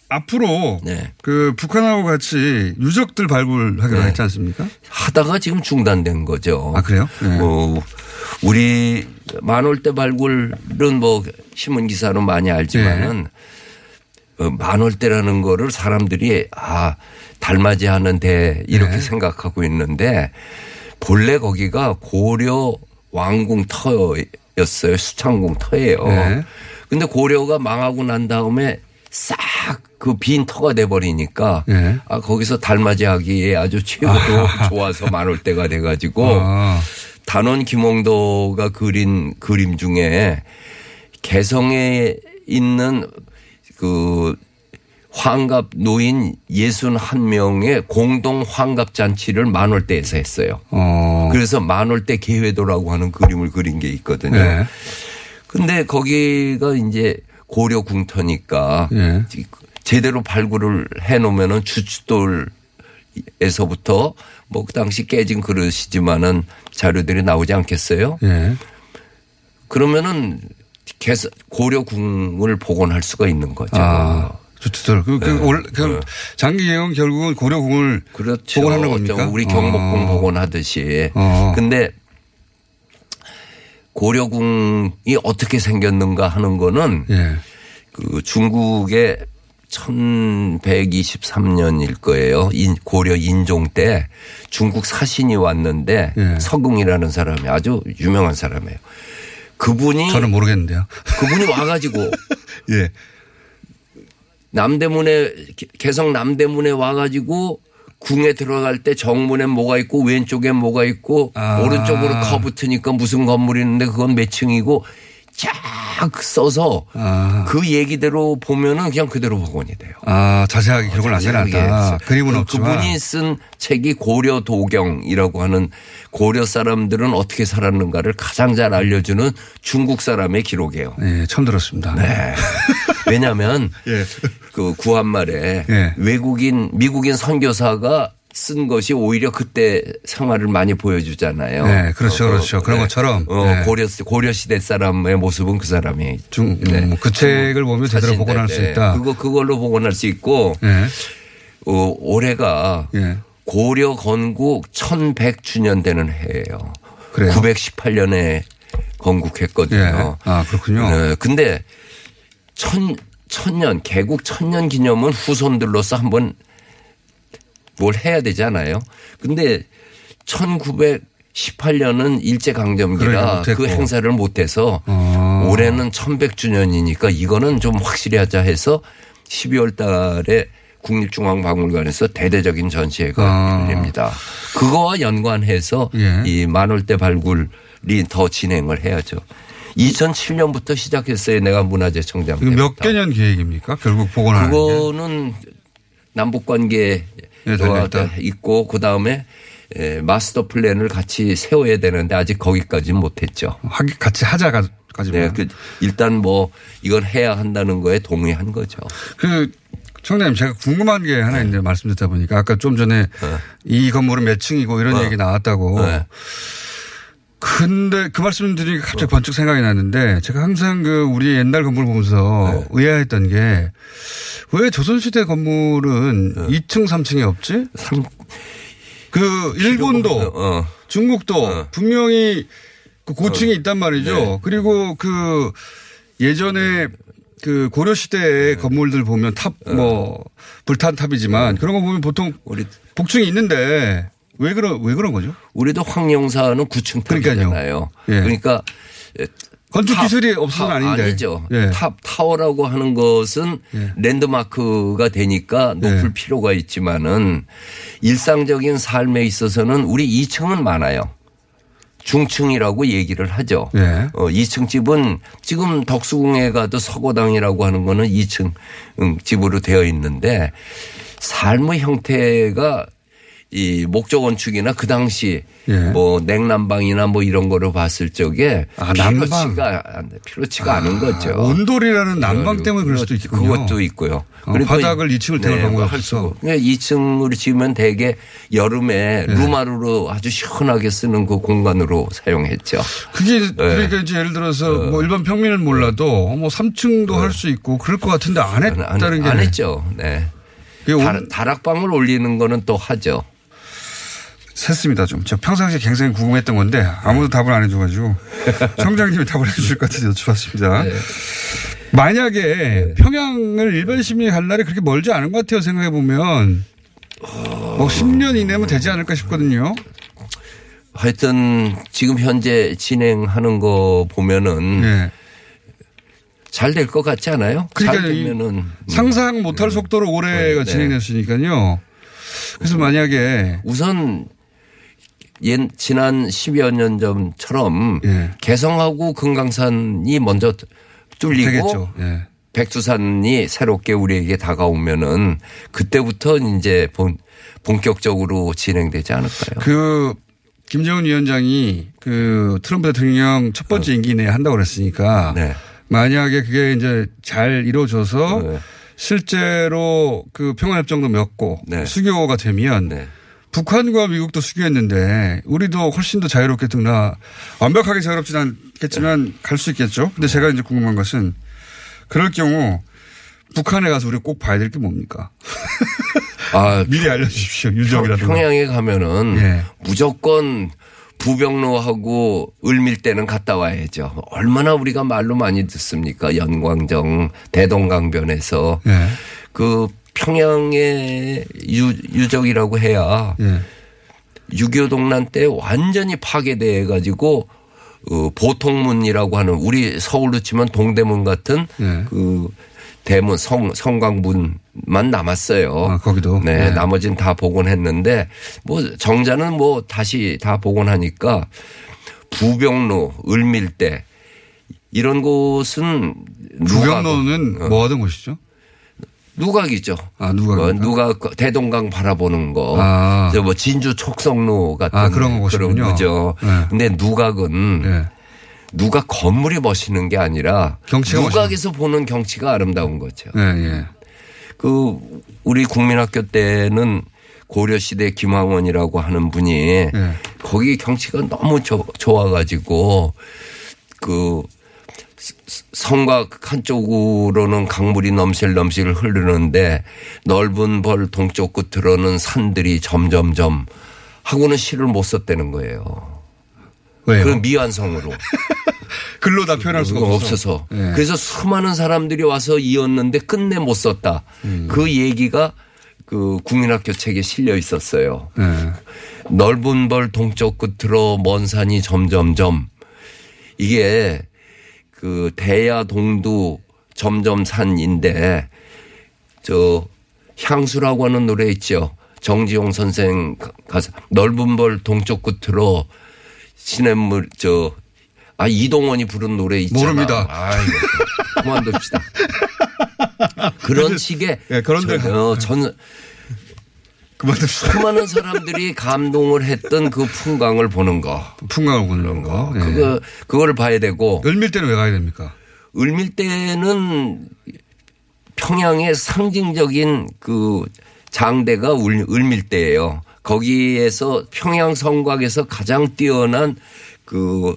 Speaker 3: 앞으로
Speaker 8: 네.
Speaker 3: 그 북한하고 같이 유적들 발굴하기로
Speaker 8: 네.
Speaker 3: 했지 않습니까?
Speaker 8: 하다가 지금 중단된 거죠.
Speaker 3: 아 그래요? 네.
Speaker 8: 뭐 우리 만월대 발굴은 뭐 신문 기사로 많이 알지만은
Speaker 3: 네.
Speaker 8: 어, 만월대라는 거를 사람들이 아 달맞이 하는 데 이렇게
Speaker 3: 네.
Speaker 8: 생각하고 있는데 본래 거기가 고려 왕궁 터였어요. 수창궁 터예요.
Speaker 3: 네.
Speaker 8: 근데 고려가 망하고 난 다음에 싹 그 빈 터가 돼 버리니까
Speaker 3: 네.
Speaker 8: 아 거기서 달맞이 하기에 아주 최고로 좋아서 만월대가 돼 가지고
Speaker 3: 아,
Speaker 8: 단원 김홍도가 그린 그림 중에 개성에 있는 그 환갑 노인 61명의 공동 환갑 잔치를 만월대에서 했어요.
Speaker 3: 어.
Speaker 8: 그래서 만월대 계회도라고 하는 그림을 그린 게 있거든요.
Speaker 3: 네.
Speaker 8: 근데 거기가 이제 고려 궁터니까
Speaker 3: 예.
Speaker 8: 제대로 발굴을 해 놓으면은 주춧돌에서부터 뭐 그 당시 깨진 그릇이지만은 자료들이 나오지 않겠어요?
Speaker 3: 예.
Speaker 8: 그러면은 개서- 고려궁을 복원할 수가 있는 거죠.
Speaker 3: 아, 좋죠. 그, 그,
Speaker 8: 네.
Speaker 3: 올, 그 장기 계획은 결국은 고려궁을
Speaker 8: 그렇죠.
Speaker 3: 복원하는 겁니까?
Speaker 8: 우리 경복궁
Speaker 3: 어.
Speaker 8: 복원하듯이.
Speaker 3: 어.
Speaker 8: 근데 고려궁이 어떻게 생겼는가 하는 거는
Speaker 3: 예.
Speaker 8: 그 중국의 1123년일 거예요. 인- 고려 인종 때 중국 사신이 왔는데
Speaker 3: 예.
Speaker 8: 서궁이라는 사람이 아주 유명한 사람이에요. 그분이
Speaker 3: 저는 모르겠는데요.
Speaker 8: 그분이 와가지고
Speaker 3: 예.
Speaker 8: 남대문에 개- 개성 남대문에 와가지고 궁에 들어갈 때 정문에 뭐가 있고 왼쪽에 뭐가 있고
Speaker 3: 아.
Speaker 8: 오른쪽으로 커 붙으니까 무슨 건물이 있는데 그건 몇 층이고 쫙 써서
Speaker 3: 아.
Speaker 8: 그 얘기대로 보면은 그냥 그대로 복원이 돼요.
Speaker 3: 아, 자세하게 기록을
Speaker 8: 자세하게
Speaker 3: 남겨놨다.
Speaker 8: 했어요.
Speaker 3: 그림은
Speaker 8: 그-
Speaker 3: 없지만.
Speaker 8: 그분이 쓴 책이 고려 도경이라고 하는 고려 사람들은 어떻게 살았는가를 가장 잘 알려주는 중국 사람의 기록이에요.
Speaker 3: 예, 처음 들었습니다.
Speaker 8: 네. 왜냐하면
Speaker 3: 예.
Speaker 8: 그 구한말에
Speaker 3: 예.
Speaker 8: 외국인 미국인 선교사가 쓴 것이 오히려 그때 생활을 많이 보여주잖아요.
Speaker 3: 네, 그렇죠, 그렇죠. 그런 것처럼.
Speaker 8: 어,
Speaker 3: 네.
Speaker 8: 고려 고려 시대 사람의 모습은 그 사람이
Speaker 3: 중,
Speaker 8: 네.
Speaker 3: 음, 그 책을 보면 제대로
Speaker 8: 사실,
Speaker 3: 복원할
Speaker 8: 네,
Speaker 3: 수
Speaker 8: 네.
Speaker 3: 있다.
Speaker 8: 그거 그걸로 복원할 수 있고
Speaker 3: 예.
Speaker 8: 어, 올해가
Speaker 3: 예.
Speaker 8: 고려 건국 1100주년 되는 해예요.
Speaker 3: 그래요?
Speaker 8: 918년에 건국했거든요.
Speaker 3: 예. 아, 그렇군요.
Speaker 8: 네, 근데 천 천년 개국 천년 기념은 후손들로서 한번 뭘 해야 되잖아요. 근데 1918년은 일제
Speaker 3: 그러니까
Speaker 8: 강점기라
Speaker 3: 못했고.
Speaker 8: 그 행사를 못 해서
Speaker 3: 어.
Speaker 8: 올해는 1100주년이니까 이거는 좀 확실히 하자 해서 12월 달에 국립중앙박물관에서 대대적인 전시회가
Speaker 3: 아.
Speaker 8: 열립니다. 그거와 연관해서
Speaker 3: 예.
Speaker 8: 이 만월대 발굴이 더 진행을 해야죠. 2007년부터 시작했어요. 내가 문화재청장
Speaker 3: 몇. 개년 계획입니까? 결국 복원하는 게.
Speaker 8: 그거는 남북 관계가
Speaker 3: 예, 달려있다.
Speaker 8: 있고 그 다음에 마스터 플랜을 같이 세워야 되는데 아직 거기까지는 못했죠.
Speaker 3: 하기 같이 하자까지만.
Speaker 8: 네, 그 일단 뭐 이건 해야 한다는 거에 동의한 거죠.
Speaker 3: 그 청장님 제가 궁금한 게 하나 있는데 말씀 듣다 보니까 아까 좀 전에 이 건물은 몇 층이고 이런
Speaker 8: 어.
Speaker 3: 얘기 나왔다고.
Speaker 8: 네.
Speaker 3: 근데 그 말씀 드리니까 갑자기 번쩍 생각이 났는데 제가 항상 그 우리 옛날 건물 보면서
Speaker 8: 네.
Speaker 3: 의아했던 게 왜 조선시대 건물은
Speaker 8: 네.
Speaker 3: 2층, 3층이 없지?
Speaker 8: 삼-
Speaker 3: 그 일본도
Speaker 8: 어.
Speaker 3: 중국도
Speaker 8: 어.
Speaker 3: 분명히 그 고층이 있단 말이죠.
Speaker 8: 네.
Speaker 3: 그리고 그 예전에 그 고려 시대의
Speaker 8: 네.
Speaker 3: 건물들 보면 탑 뭐 불탄 탑이지만 그런 거 보면 보통
Speaker 8: 우리
Speaker 3: 복층이 있는데 왜 그런 왜 그런 거죠?
Speaker 8: 우리도 황룡사는 9층
Speaker 3: 그러니까요.
Speaker 8: 탑이잖아요.
Speaker 3: 예.
Speaker 8: 그러니까
Speaker 3: 건축
Speaker 8: 탑,
Speaker 3: 기술이 없어서는
Speaker 8: 탑
Speaker 3: 아닌데.
Speaker 8: 아니죠.
Speaker 3: 예.
Speaker 8: 탑 타워라고 하는 것은
Speaker 3: 예.
Speaker 8: 랜드마크가 되니까 높을
Speaker 3: 예.
Speaker 8: 필요가 있지만은 일상적인 삶에 있어서는 우리 2층은 많아요. 중층이라고 얘기를 하죠.
Speaker 3: 예.
Speaker 8: 어, 2층 집은 지금 덕수궁에 가도 서고당이라고 하는 거는 2층 음, 집으로 되어 있는데 삶의 형태가 이 목적 건축이나 그 당시
Speaker 3: 예.
Speaker 8: 뭐 냉난방이나 뭐 이런 거를 봤을 적에
Speaker 3: 아.
Speaker 8: 필요치가 안- 필요치가 않은 거죠.
Speaker 3: 온돌이라는 난방 때문에 그럴 수도 있군요.
Speaker 8: 그것도 있고요.
Speaker 3: 어, 바닥을 2층을 태울 방법이
Speaker 8: 할
Speaker 3: 없어서.
Speaker 8: 수가. 그러니까 2층으로 지으면 대개 여름에
Speaker 3: 네.
Speaker 8: 루마루로 아주 시원하게 쓰는 그 공간으로 사용했죠.
Speaker 3: 그게 그러니까 이제 예를 들어서 뭐 일반 평민은 몰라도 뭐 3층도 할수 있고 그럴 것 같은데 안
Speaker 8: 안,
Speaker 3: 했다는
Speaker 8: 게안 했죠. 네. 다락방을 올리는 거는 또 하죠.
Speaker 3: 샜습니다 좀. 저 평상시에 굉장히 궁금했던 건데 아무도 답을 안 해줘가지고 청장님이 답을 해주실 것 같아서 여쭤봤습니다.
Speaker 8: 네.
Speaker 3: 만약에 평양을 일반 시민이 갈 날이 그렇게 멀지 않은 것 같아요 생각해 보면 뭐 10년 이내면 되지 않을까 싶거든요.
Speaker 8: 하여튼 지금 현재 진행하는 거 보면은
Speaker 3: 예.
Speaker 8: 잘될 것 같지 않아요?
Speaker 3: 그러니까 잘이
Speaker 8: 되면은 음.
Speaker 3: 상상 못할 속도로 올해가
Speaker 8: 네.
Speaker 3: 진행됐으니까요. 그래서 만약에
Speaker 8: 우선 옛 지난 10여 년 전처럼
Speaker 3: 예.
Speaker 8: 개성하고 금강산이 먼저 뚫리고.
Speaker 3: 예.
Speaker 8: 백두산이 새롭게 우리에게 다가오면은 그때부터 이제 본 본격적으로 진행되지 않을까요?
Speaker 3: 그 김정은 위원장이 그 트럼프 대통령 첫 번째 임기 내에 한다고 그랬으니까
Speaker 8: 네.
Speaker 3: 만약에 그게 이제 잘 이루어져서
Speaker 8: 네.
Speaker 3: 실제로 그 평화협정도 맺고
Speaker 8: 네.
Speaker 3: 수교가 되면
Speaker 8: 네.
Speaker 3: 북한과 미국도 수교했는데 우리도 훨씬 더 자유롭게 등나 완벽하게 자유롭지는 않겠지만 갈 수 있겠죠. 근데 제가 이제 궁금한 것은 그럴 경우 북한에 가서 우리가 꼭 봐야 될 게 뭡니까?
Speaker 8: 아,
Speaker 3: 미리 알려주십시오. 유적이라든가.
Speaker 8: 평양에 가면은
Speaker 3: 예.
Speaker 8: 무조건 부병로하고 을밀대는 갔다 와야죠. 얼마나 우리가 말로 많이 듣습니까? 연광정, 대동강변에서
Speaker 3: 예.
Speaker 8: 그 평양의 유, 유적이라고 해야
Speaker 3: 예.
Speaker 8: 6.25 동란 때 완전히 파괴돼 가지고 어, 보통문이라고 하는 우리 서울로 치면 동대문 같은
Speaker 3: 예.
Speaker 8: 그 대문 성 성광문만 남았어요.
Speaker 3: 아, 거기도?
Speaker 8: 네,
Speaker 3: 네.
Speaker 8: 나머지는 다 복원했는데 뭐 정자는 뭐 다시 다 복원하니까 부병로, 을밀대 이런 곳은
Speaker 3: 부경로는
Speaker 8: 어,
Speaker 3: 뭐 하던 곳이죠?
Speaker 8: 누각이죠.
Speaker 3: 아, 누각입니까?
Speaker 8: 어, 누각 대동강 바라보는 거.
Speaker 3: 아.
Speaker 8: 저뭐 진주 촉성로 같은
Speaker 3: 아, 그런 곳이군요.
Speaker 8: 거죠.
Speaker 3: 네.
Speaker 8: 근데 누각은
Speaker 3: 예.
Speaker 8: 누각 건물이 멋있는 게 아니라
Speaker 3: 경치가
Speaker 8: 누각에서 보는 경치가 아름다운 거죠.
Speaker 3: 예, 예.
Speaker 8: 그 우리 국민학교 때는 고려시대 김황원이라고 하는 분이
Speaker 3: 예.
Speaker 8: 거기 경치가 너무 조- 좋아가지고 그 성곽 한쪽으로는 강물이 넘실넘실 흐르는데 넓은 벌 동쪽 끝으로는 산들이 점점점 하고는 시를 못 썼다는 거예요.
Speaker 3: 왜요?
Speaker 8: 그 미완성으로.
Speaker 3: 글로 다 표현할 수가 없어서. 예.
Speaker 8: 그래서 수많은 사람들이 와서 이었는데 끝내 못 썼다.
Speaker 3: 음.
Speaker 8: 그 얘기가 그 국민학교 책에 실려 있었어요.
Speaker 3: 예.
Speaker 8: 넓은 벌 동쪽 끝으로 먼 산이 점점점 이게 그 대야 동두 점점 산인데 저 향수라고 하는 노래 있죠. 정지용 선생 가사 넓은 벌 동쪽 끝으로 시냇물 저 아 이동원이 부른 노래 있잖아.
Speaker 3: 모릅니다.
Speaker 8: 아이고 그만둡시다. 그런 식의
Speaker 3: 예, 그런 데
Speaker 8: 저- 어, 전
Speaker 3: 그만둡시다.
Speaker 8: 수많은 사람들이 감동을 했던 그 풍광을 보는 거.
Speaker 3: 풍광을 보는 거. 예.
Speaker 8: 그거 그거를 봐야 되고
Speaker 3: 을밀 때는 왜 가야 됩니까?
Speaker 8: 을밀대는 평양의 상징적인 그 장대가 울- 을밀대예요. 거기에서 평양 성곽에서 가장 뛰어난 그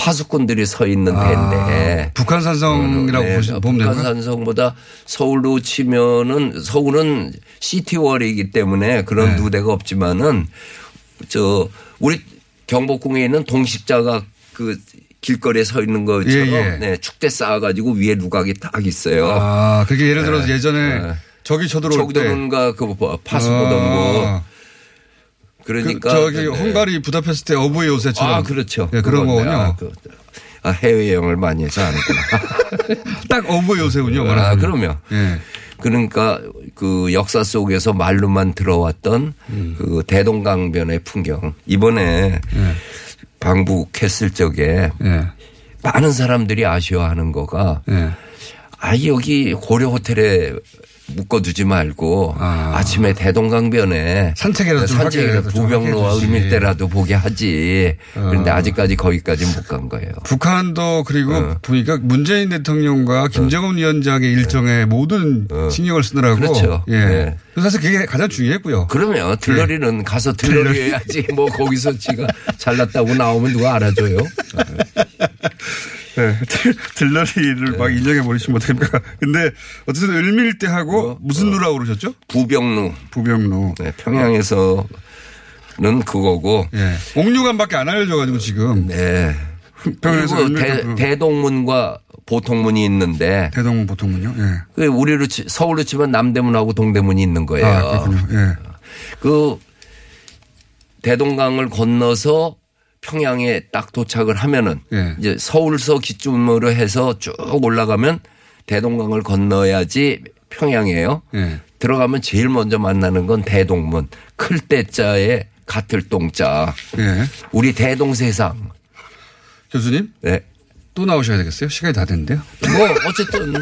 Speaker 8: 파수꾼들이 서 있는 데인데
Speaker 3: 아, 북한 산성이라고
Speaker 8: 네,
Speaker 3: 보시- 보면 되나?
Speaker 8: 북한산성보다 서울로 치면은 서울은 시티월이기 때문에 그런
Speaker 3: 네.
Speaker 8: 누대가 없지만은 저 우리 경복궁에 있는 동식자가 그 길거리에 서 있는 것처럼
Speaker 3: 예, 예.
Speaker 8: 네, 축대 쌓아가지고 위에 누각이 딱 있어요.
Speaker 3: 아, 그게 예를 들어서 예전에
Speaker 8: 네.
Speaker 3: 적이 쳐들어올 때.
Speaker 8: 저기도는가 그 파수 보던 거
Speaker 3: 아, 그
Speaker 8: 그러니까
Speaker 3: 저기
Speaker 8: 네.
Speaker 3: 헝가리 부다페스트 어부의 요새처럼.
Speaker 8: 아 그렇죠.
Speaker 3: 예, 그런 거군요.
Speaker 8: 아, 그, 아, 해외 여행을 많이 해서 아는구나.
Speaker 3: 딱 어부의 요새군요.
Speaker 8: 아. 그럼요.
Speaker 3: 예.
Speaker 8: 그러니까 그 역사 속에서 말로만 들어왔던
Speaker 3: 음.
Speaker 8: 그 대동강변의 풍경 이번에 방북했을 적에
Speaker 3: 예.
Speaker 8: 많은 사람들이 아쉬워하는 거가
Speaker 3: 예.
Speaker 8: 아 여기 고려 호텔에 묶어두지 말고
Speaker 3: 아.
Speaker 8: 아. 침에 대동강변에
Speaker 3: 산책이라도 하게 해주지.
Speaker 8: 을밀대라도 보게 하지. 그런데
Speaker 3: 어.
Speaker 8: 아직까지 거기까지 못간 거예요.
Speaker 3: 북한도 그리고
Speaker 8: 어.
Speaker 3: 보니까 문재인 대통령과 김정은 위원장의 일정에 모든 신경을 쓰느라고.
Speaker 8: 그렇죠.
Speaker 3: 예.
Speaker 8: 네.
Speaker 3: 그래서 사실 그게 가장 중요했고요.
Speaker 8: 그러면 들러리는 가서 들러리 해야지 뭐 거기서 지가 잘났다고 나오면 누가 알아줘요.
Speaker 3: 네. 들러리를 막 인정해 버리시면 어떡합니까. 근데 어쨌든 을밀대하고 무슨 누라고 그러셨죠?
Speaker 8: 부병루
Speaker 3: 부병로.
Speaker 8: 네, 평양에서는 그거고
Speaker 3: 예. 옥류관밖에 안 알려줘가지고 지금.
Speaker 8: 네.
Speaker 3: 평양에서
Speaker 8: 그리고
Speaker 3: 대,
Speaker 8: 동문과 보통문이 있는데
Speaker 3: 대동문 보통문요. 예.
Speaker 8: 그 우리로 치- 서울로 치면 남대문하고 동대문이 있는 거예요.
Speaker 3: 아, 그렇군요. 예.
Speaker 8: 그 대동강을 건너서 평양에 딱 도착을 하면은
Speaker 3: 예.
Speaker 8: 이제 서울서 기준으로 해서 쭉 올라가면 대동강을 건너야지 평양이에요.
Speaker 3: 예.
Speaker 8: 들어가면 제일 먼저 만나는 건 대동문. 클 때자에 같을 동자.
Speaker 3: 예.
Speaker 8: 우리 대동세상.
Speaker 3: 교수님
Speaker 8: 네.
Speaker 3: 또 나오셔야 되겠어요. 시간이 다 됐는데요.
Speaker 8: 뭐 어쨌든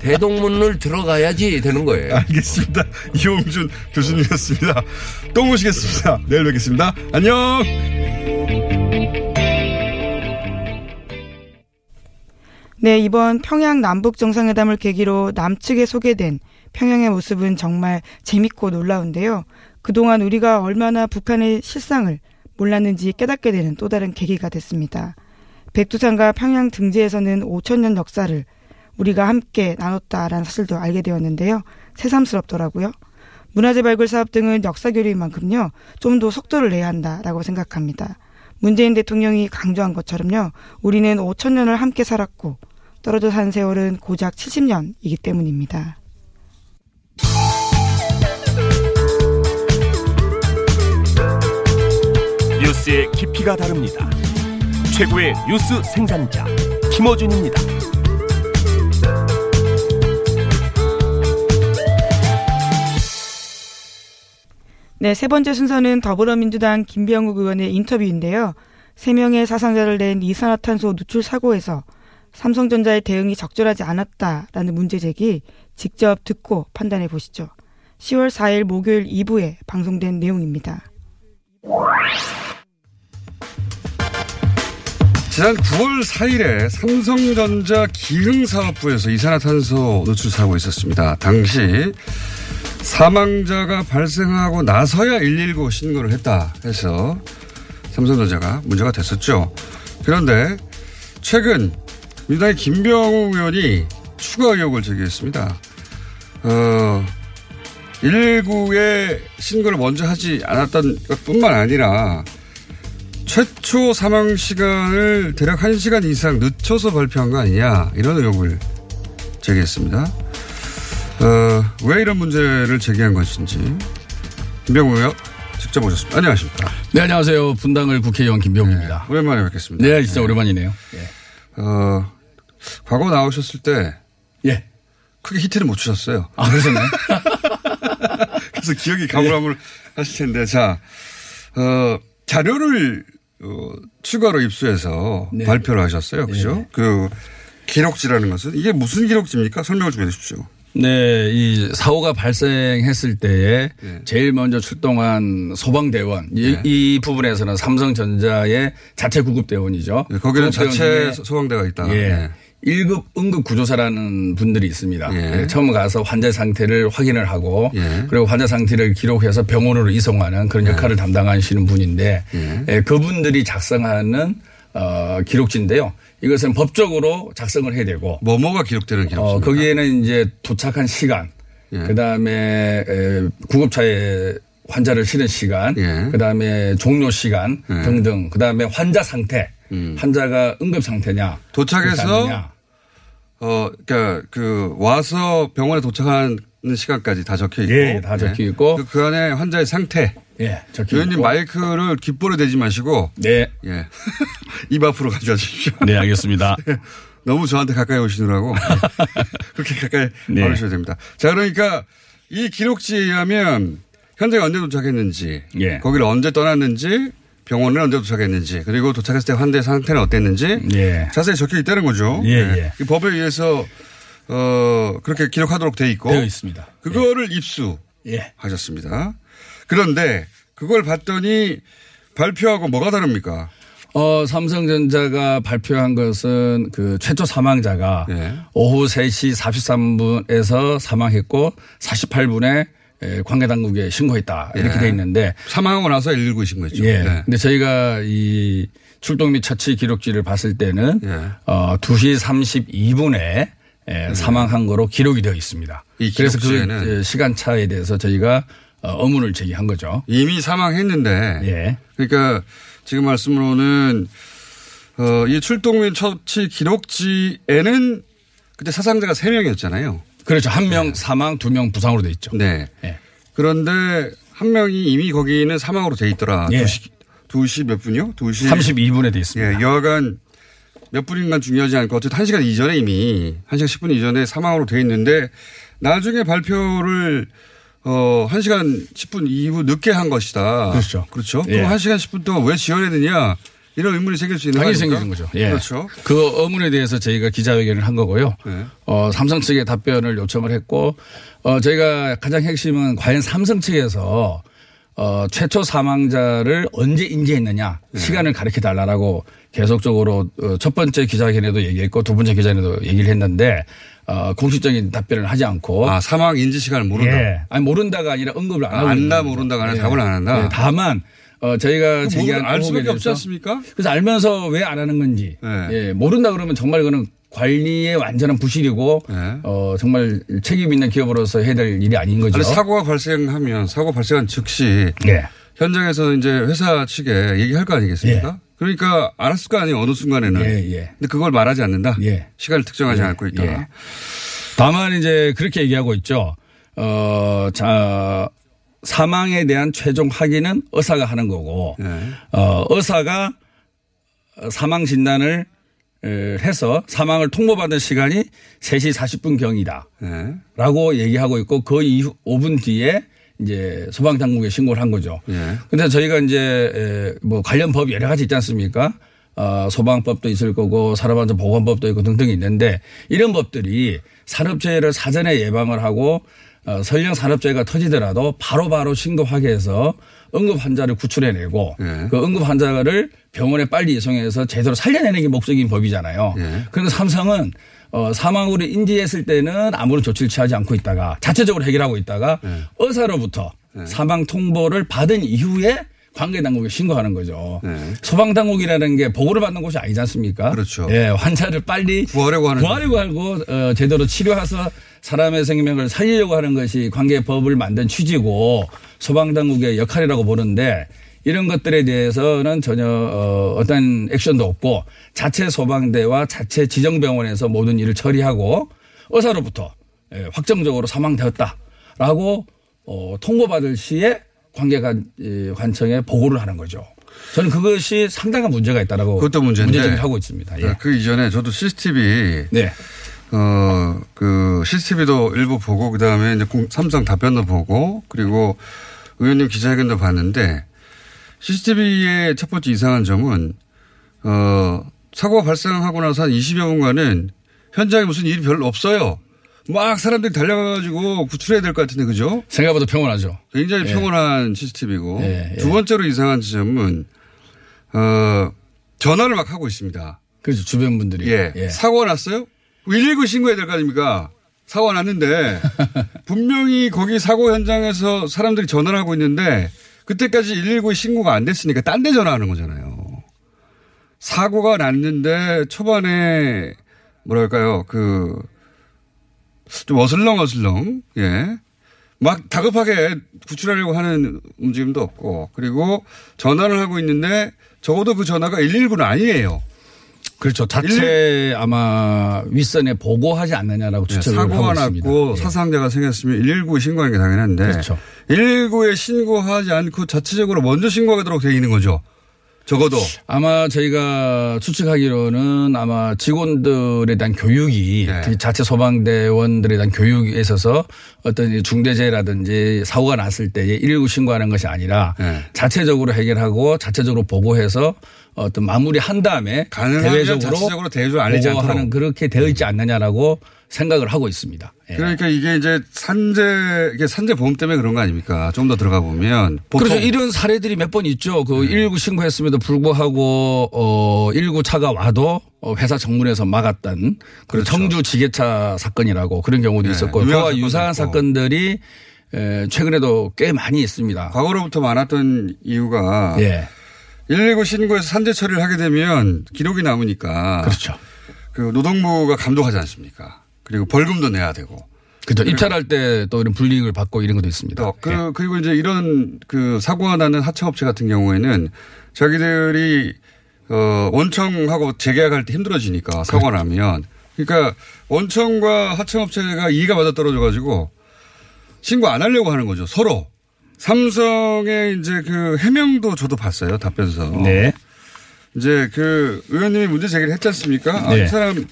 Speaker 8: 대동문을 들어가야지 되는 거예요.
Speaker 3: 알겠습니다. 이용준 교수님이었습니다. 또 모시겠습니다. 내일 뵙겠습니다. 안녕!
Speaker 2: 네, 이번 평양 남북 정상회담을 계기로 남측에 소개된 평양의 모습은 정말 재밌고 놀라운데요. 그동안 우리가 얼마나 북한의 실상을 몰랐는지 깨닫게 되는 또 다른 계기가 됐습니다. 백두산과 평양 등지에서는 5천년 역사를 우리가 함께 나눴다라는 사실도 알게 되었는데요. 새삼스럽더라고요. 문화재 발굴 사업 등은 역사 교류인 만큼요. 좀 더 속도를 내야 한다라고 생각합니다. 문재인 대통령이 강조한 것처럼요. 우리는 5천 년을 함께 살았고 떨어져 산 세월은 고작 70년이기 때문입니다.
Speaker 9: 뉴스의 깊이가 다릅니다. 최고의 뉴스 생산자 김어준입니다.
Speaker 2: 네, 세 번째 순서는 더불어민주당 김병욱 의원의 인터뷰인데요. 세 명의 사상자를 낸 이산화탄소 누출 사고에서 삼성전자의 대응이 적절하지 않았다라는 문제 제기 직접 듣고 판단해 보시죠. 10월 4일 목요일 2부에 방송된 내용입니다.
Speaker 3: 지난 9월 4일에 삼성전자 기흥사업부에서 이산화탄소 노출 사고가 있었습니다. 당시 사망자가 발생하고 나서야 119 신고를 했다 해서 삼성전자가 문제가 됐었죠. 그런데 최근 민주당의 김병우 의원이 추가 의혹을 제기했습니다. 어, 119에 신고를 먼저 하지 않았던 것 뿐만 아니라 최초 사망 시간을 대략 1시간 이상 늦춰서 발표한 거 아니냐 이런 의혹을 제기했습니다. 어, 왜 이런 문제를 제기한 것인지 김병우 의원 직접 오셨습니다. 안녕하십니까.
Speaker 10: 네, 안녕하세요. 분당을 국회의원 김병우입니다.
Speaker 3: 오랜만에 뵙겠습니다.
Speaker 10: 네, 진짜 오랜만이네요.
Speaker 3: 어, 과거 나오셨을 때
Speaker 10: 예.
Speaker 3: 크게 히트를 못 주셨어요.
Speaker 10: 아, 그러셨나요?
Speaker 3: 그래서 기억이 가물가물 하실 텐데, 자, 어, 자료를, 어, 추가로 입수해서
Speaker 10: 네.
Speaker 3: 발표를 하셨어요. 그죠?
Speaker 10: 네.
Speaker 3: 그, 기록지라는 것은 이게 무슨 기록지입니까? 설명을 좀 해 주십시오.
Speaker 10: 네, 이 사고가 발생했을 때에
Speaker 3: 네.
Speaker 10: 제일 먼저 출동한 소방대원. 이,
Speaker 3: 네.
Speaker 10: 이 부분에서는 삼성전자의 자체 구급대원이죠.
Speaker 3: 네, 거기는
Speaker 10: 구급대원
Speaker 3: 자체 소방대가 있다.
Speaker 10: 예.
Speaker 3: 네.
Speaker 10: 1급 응급구조사라는 분들이 있습니다.
Speaker 3: 예.
Speaker 10: 예, 처음 가서 환자 상태를 확인을 하고
Speaker 3: 예.
Speaker 10: 그리고 환자 상태를 기록해서 병원으로 이송하는 그런 역할을 담당하시는 분인데
Speaker 3: 예.
Speaker 10: 예, 그분들이 작성하는 어, 기록지인데요. 이것은 법적으로 작성을 해야 되고
Speaker 3: 뭐뭐가 기록되는 기록지입니까?
Speaker 10: 어, 거기에는 이제 도착한 시간,
Speaker 3: 예.
Speaker 10: 그 다음에 구급차에 환자를 실은 시간,
Speaker 3: 예.
Speaker 10: 그 다음에 종료 시간
Speaker 3: 예.
Speaker 10: 등등, 그 다음에 환자 상태,
Speaker 3: 음.
Speaker 10: 환자가 응급 상태냐,
Speaker 3: 도착해서. 어, 그니까 그 와서 병원에 도착하는 시간까지 다 적혀 있고.
Speaker 10: 예, 다 적혀 있고.
Speaker 3: 그, 그 안에 환자의 상태.
Speaker 10: 예, 적혀
Speaker 3: 의원님
Speaker 10: 있고.
Speaker 3: 마이크를 귓볼에 대지 마시고.
Speaker 10: 네,
Speaker 3: 예. 입 앞으로 가져와 주십시오.
Speaker 10: 네, 알겠습니다.
Speaker 3: 너무 저한테 가까이 오시느라고. 그렇게 가까이
Speaker 10: 네.
Speaker 3: 와주셔야 됩니다. 자, 그러니까 이 기록지에 의하면 현장에 언제 도착했는지.
Speaker 10: 예.
Speaker 3: 거기를 언제 떠났는지. 병원을 언제 도착했는지. 그리고 도착했을 때 환자의 상태는 어땠는지.
Speaker 10: 예.
Speaker 3: 자세히 적혀 있다는 거죠.
Speaker 10: 예, 예.
Speaker 3: 이 법에 의해서 어, 그렇게 기록하도록 돼 있고.
Speaker 10: 되어 있습니다.
Speaker 3: 그거를 입수하셨습니다. 그런데 그걸 봤더니 발표하고 뭐가 다릅니까?
Speaker 10: 어, 삼성전자가 발표한 것은 그 최초 사망자가
Speaker 3: 예.
Speaker 10: 오후 3시 43분에서 사망했고 48분에 관계 당국에 신고했다. 이렇게
Speaker 3: 예.
Speaker 10: 돼 있는데
Speaker 3: 사망하고 나서 119 신고했죠.
Speaker 10: 예.
Speaker 3: 네.
Speaker 10: 근데 저희가 이 출동 및 처치 기록지를 봤을 때는
Speaker 3: 예.
Speaker 10: 어, 2시 32분에 사망한 거로 기록이 되어 있습니다.
Speaker 3: 이
Speaker 10: 그래서 그 예, 시간 차에 대해서 저희가 어, 의문을 제기한 거죠.
Speaker 3: 이미 사망했는데.
Speaker 10: 예.
Speaker 3: 그러니까 지금 말씀으로는 어, 이 출동 및 처치 기록지에는 그때 사상자가 3명이었잖아요.
Speaker 10: 그렇죠. 한 명 사망, 두 명 부상으로 돼 있죠.
Speaker 3: 네.
Speaker 10: 예.
Speaker 3: 그런데 한 명이 이미 거기는 사망으로 돼 있더라.
Speaker 10: 예.
Speaker 3: 2시, 2시 몇 분이요? 2시.
Speaker 10: 32분에 돼 있습니다.
Speaker 3: 예, 여하간 몇 분인간 중요하지 않고 어쨌든 1시간 이전에 이미 1시간 10분 이전에 사망으로 돼 있는데 나중에 발표를 어, 1시간 10분 이후 늦게 한 것이다.
Speaker 10: 그렇죠.
Speaker 3: 그렇죠.
Speaker 10: 예.
Speaker 3: 그럼 1시간 10분 동안 왜 지연했느냐 이런 의문이 생길 수 있는
Speaker 10: 당연히? 생기는 거죠. 예.
Speaker 3: 그렇죠.
Speaker 10: 그 의문에 대해서 저희가 기자회견을 한 거고요.
Speaker 3: 네.
Speaker 10: 어, 삼성 측에 답변을 요청을 했고, 어, 저희가 가장 핵심은 과연 삼성 측에서 어, 최초 사망자를 언제 인지했느냐
Speaker 3: 네.
Speaker 10: 시간을 가르쳐 달라라고 계속적으로 어, 첫 번째 기자회견에도 얘기했고 두 번째 기자회견에도 얘기를 했는데 어, 공식적인 답변을 하지 않고
Speaker 3: 아, 사망 인지 시간을 모른다.
Speaker 10: 예. 아니 모른다가 아니라 언급을 안
Speaker 3: 안다
Speaker 10: 거죠.
Speaker 3: 모른다가 아니라
Speaker 10: 예.
Speaker 3: 답을 안 한다.
Speaker 10: 예, 다만 어, 저희가 제기한
Speaker 3: 알 수밖에 없지 않습니까?
Speaker 10: 그래서 알면서 왜 안 하는 건지
Speaker 3: 네.
Speaker 10: 예, 모른다 그러면 정말 그거는 관리의 완전한 부실이고
Speaker 3: 네.
Speaker 10: 어, 정말 책임 있는 기업으로서 해야 될 일이 아닌 거죠.
Speaker 3: 아니, 사고가 발생하면 사고 발생한 즉시
Speaker 10: 예.
Speaker 3: 현장에서 이제 회사 측에 얘기할 거 아니겠습니까? 그러니까 알았을 거 아니에요. 어느 순간에는.
Speaker 10: 예, 예.
Speaker 3: 근데 그걸 말하지 않는다.
Speaker 10: 예.
Speaker 3: 시간을 특정하지
Speaker 10: 예,
Speaker 3: 않고 있다.
Speaker 10: 예. 다만 이제 그렇게 얘기하고 있죠. 어, 자, 사망에 대한 최종 확인은 의사가 하는 거고,
Speaker 3: 예.
Speaker 10: 어, 의사가 사망 진단을 에, 해서 사망을 통보받은 시간이 3시 40분 경이다.
Speaker 3: 예.
Speaker 10: 라고 얘기하고 있고 그 이후 5분 뒤에 이제 소방당국에 신고를 한 거죠.
Speaker 3: 예.
Speaker 10: 근데 저희가 이제 에, 뭐 관련 법이 여러 가지 있지 않습니까? 어, 소방법도 있을 거고 산업안전 보건법도 있고 등등 있는데 이런 법들이 산업재해를 사전에 예방을 하고 어, 설령 산업재해가 터지더라도 바로 바로 신고하게 해서 응급 환자를 구출해내고
Speaker 3: 예.
Speaker 10: 그 응급 환자를 병원에 빨리 이송해서 제대로 살려내는 게 목적인 법이잖아요.
Speaker 3: 예.
Speaker 10: 그런데 삼성은 어, 사망으로 인지했을 때는 아무런 조치를 취하지 않고 있다가 자체적으로 해결하고 있다가
Speaker 3: 예.
Speaker 10: 의사로부터 사망 통보를 받은 이후에 관계 당국에 신고하는 거죠.
Speaker 3: 네.
Speaker 10: 소방 당국이라는 게 보고를 받는 곳이 아니지 않습니까?
Speaker 3: 그렇죠.
Speaker 10: 예, 환자를 빨리
Speaker 3: 구하려고 하는
Speaker 10: 구하려고 하고 어, 제대로 치료해서 사람의 생명을 살리려고 하는 것이 관계법을 만든 취지고 소방 당국의 역할이라고 보는데 이런 것들에 대해서는 전혀 어, 어떤 액션도 없고 자체 소방대와 자체 지정병원에서 모든 일을 처리하고 의사로부터 예, 확정적으로 사망되었다라고 어, 통보받을 시에 관계관 예, 관청에 보고를 하는 거죠. 저는 그것이 상당한 문제가 있다라고
Speaker 3: 그것도 문제인데.
Speaker 10: 문제제기를 하고 있습니다. 예.
Speaker 3: 그 이전에 저도 CCTV
Speaker 10: 네.
Speaker 3: 어, 그 CCTV도 일부 보고 그 다음에 이제 공- 삼성 답변도 보고 그리고 의원님 기자회견도 봤는데 CCTV의 첫 번째 이상한 점은 어, 사고가 발생하고 나서 한 20여 분간은 현장에 무슨 일이 별로 없어요. 막 사람들이 달려가가지고 구출해야 될 것 같은데 그죠?
Speaker 10: 생각보다 평온하죠.
Speaker 3: 굉장히
Speaker 10: 예.
Speaker 3: 평온한 CCTV고
Speaker 10: 예, 예.
Speaker 3: 두 번째로 이상한 지점은 어, 전화를 막 하고 있습니다.
Speaker 10: 그렇죠. 주변 분들이.
Speaker 3: 예. 사고가 났어요? 119 신고해야 될 거 아닙니까? 사고가 났는데 분명히 거기 사고 현장에서 사람들이 전화를 하고 있는데 그때까지 119 신고가 안 됐으니까 딴 데 전화하는 거잖아요. 사고가 났는데 초반에 뭐랄까요 그 좀 어슬렁 어슬렁 예. 막 다급하게 구출하려고 하는 움직임도 없고 그리고 전화를 하고 있는데 적어도 그 전화가 119는 아니에요.
Speaker 10: 그렇죠. 자체 아마 윗선에 보고하지 않느냐라고
Speaker 3: 네,
Speaker 10: 추측을 하고
Speaker 3: 사고가
Speaker 10: 있습니다.
Speaker 3: 났고
Speaker 10: 예.
Speaker 3: 사상자가 생겼으면 119에 신고하는 게 당연한데
Speaker 10: 그렇죠.
Speaker 3: 119에 신고하지 않고 자체적으로 먼저 신고하도록 되어 있는 거죠. 적어도
Speaker 10: 아마 저희가 추측하기로는 아마 직원들에 대한 교육이
Speaker 3: 네.
Speaker 10: 자체 소방대원들에 대한 교육에 있어서 어떤 이 중대재해라든지 사고가 났을 때119 신고하는 것이 아니라
Speaker 3: 네.
Speaker 10: 자체적으로 해결하고 자체적으로 보고해서 어떤 마무리한 다음에 대외적으로
Speaker 3: 대조 알리지 않도록.
Speaker 10: 그렇게 되어 있지 않느냐라고 생각을 하고 있습니다. 예.
Speaker 3: 그러니까 이게 이제 산재, 이게 산재 보험 때문에 그런 거 아닙니까? 좀 더 들어가 보면. 보통
Speaker 10: 그렇죠. 이런 사례들이 몇 번 있죠. 그
Speaker 3: 네.
Speaker 10: 119 신고했음에도 불구하고 어119 차가 와도 어, 회사 정문에서 막았던 그
Speaker 3: 그렇죠.
Speaker 10: 청주 지게차 사건이라고 그런 경우도
Speaker 3: 네.
Speaker 10: 있었고 그와 유사한
Speaker 3: 있고.
Speaker 10: 사건들이 에, 최근에도 꽤 많이 있습니다.
Speaker 3: 과거로부터 많았던 이유가
Speaker 10: 예.
Speaker 3: 119 신고해서 산재 처리를 하게 되면 기록이 남으니까.
Speaker 10: 그렇죠.
Speaker 3: 그 노동부가 감독하지 않습니까? 그리고 벌금도 내야 되고.
Speaker 10: 그렇죠. 입찰할 때 또 이런 불이익을 받고 이런 것도 있습니다.
Speaker 3: 또 그,
Speaker 10: 예.
Speaker 3: 그리고 이제 이런 그 사고가 나는 하청업체 같은 경우에는 자기들이 어, 원청하고 재계약할 때 힘들어지니까 사고가
Speaker 10: 그렇죠.
Speaker 3: 나면 그러니까 원청과 하청업체가 이의가 맞아 떨어져 가지고 신고 안 하려고 하는 거죠. 서로. 삼성의 이제 그 해명도 저도 봤어요. 답변서.
Speaker 10: 네.
Speaker 3: 이제 그 의원님이 문제 제기를 했지 않습니까? 아,
Speaker 10: 네.
Speaker 3: 이 사람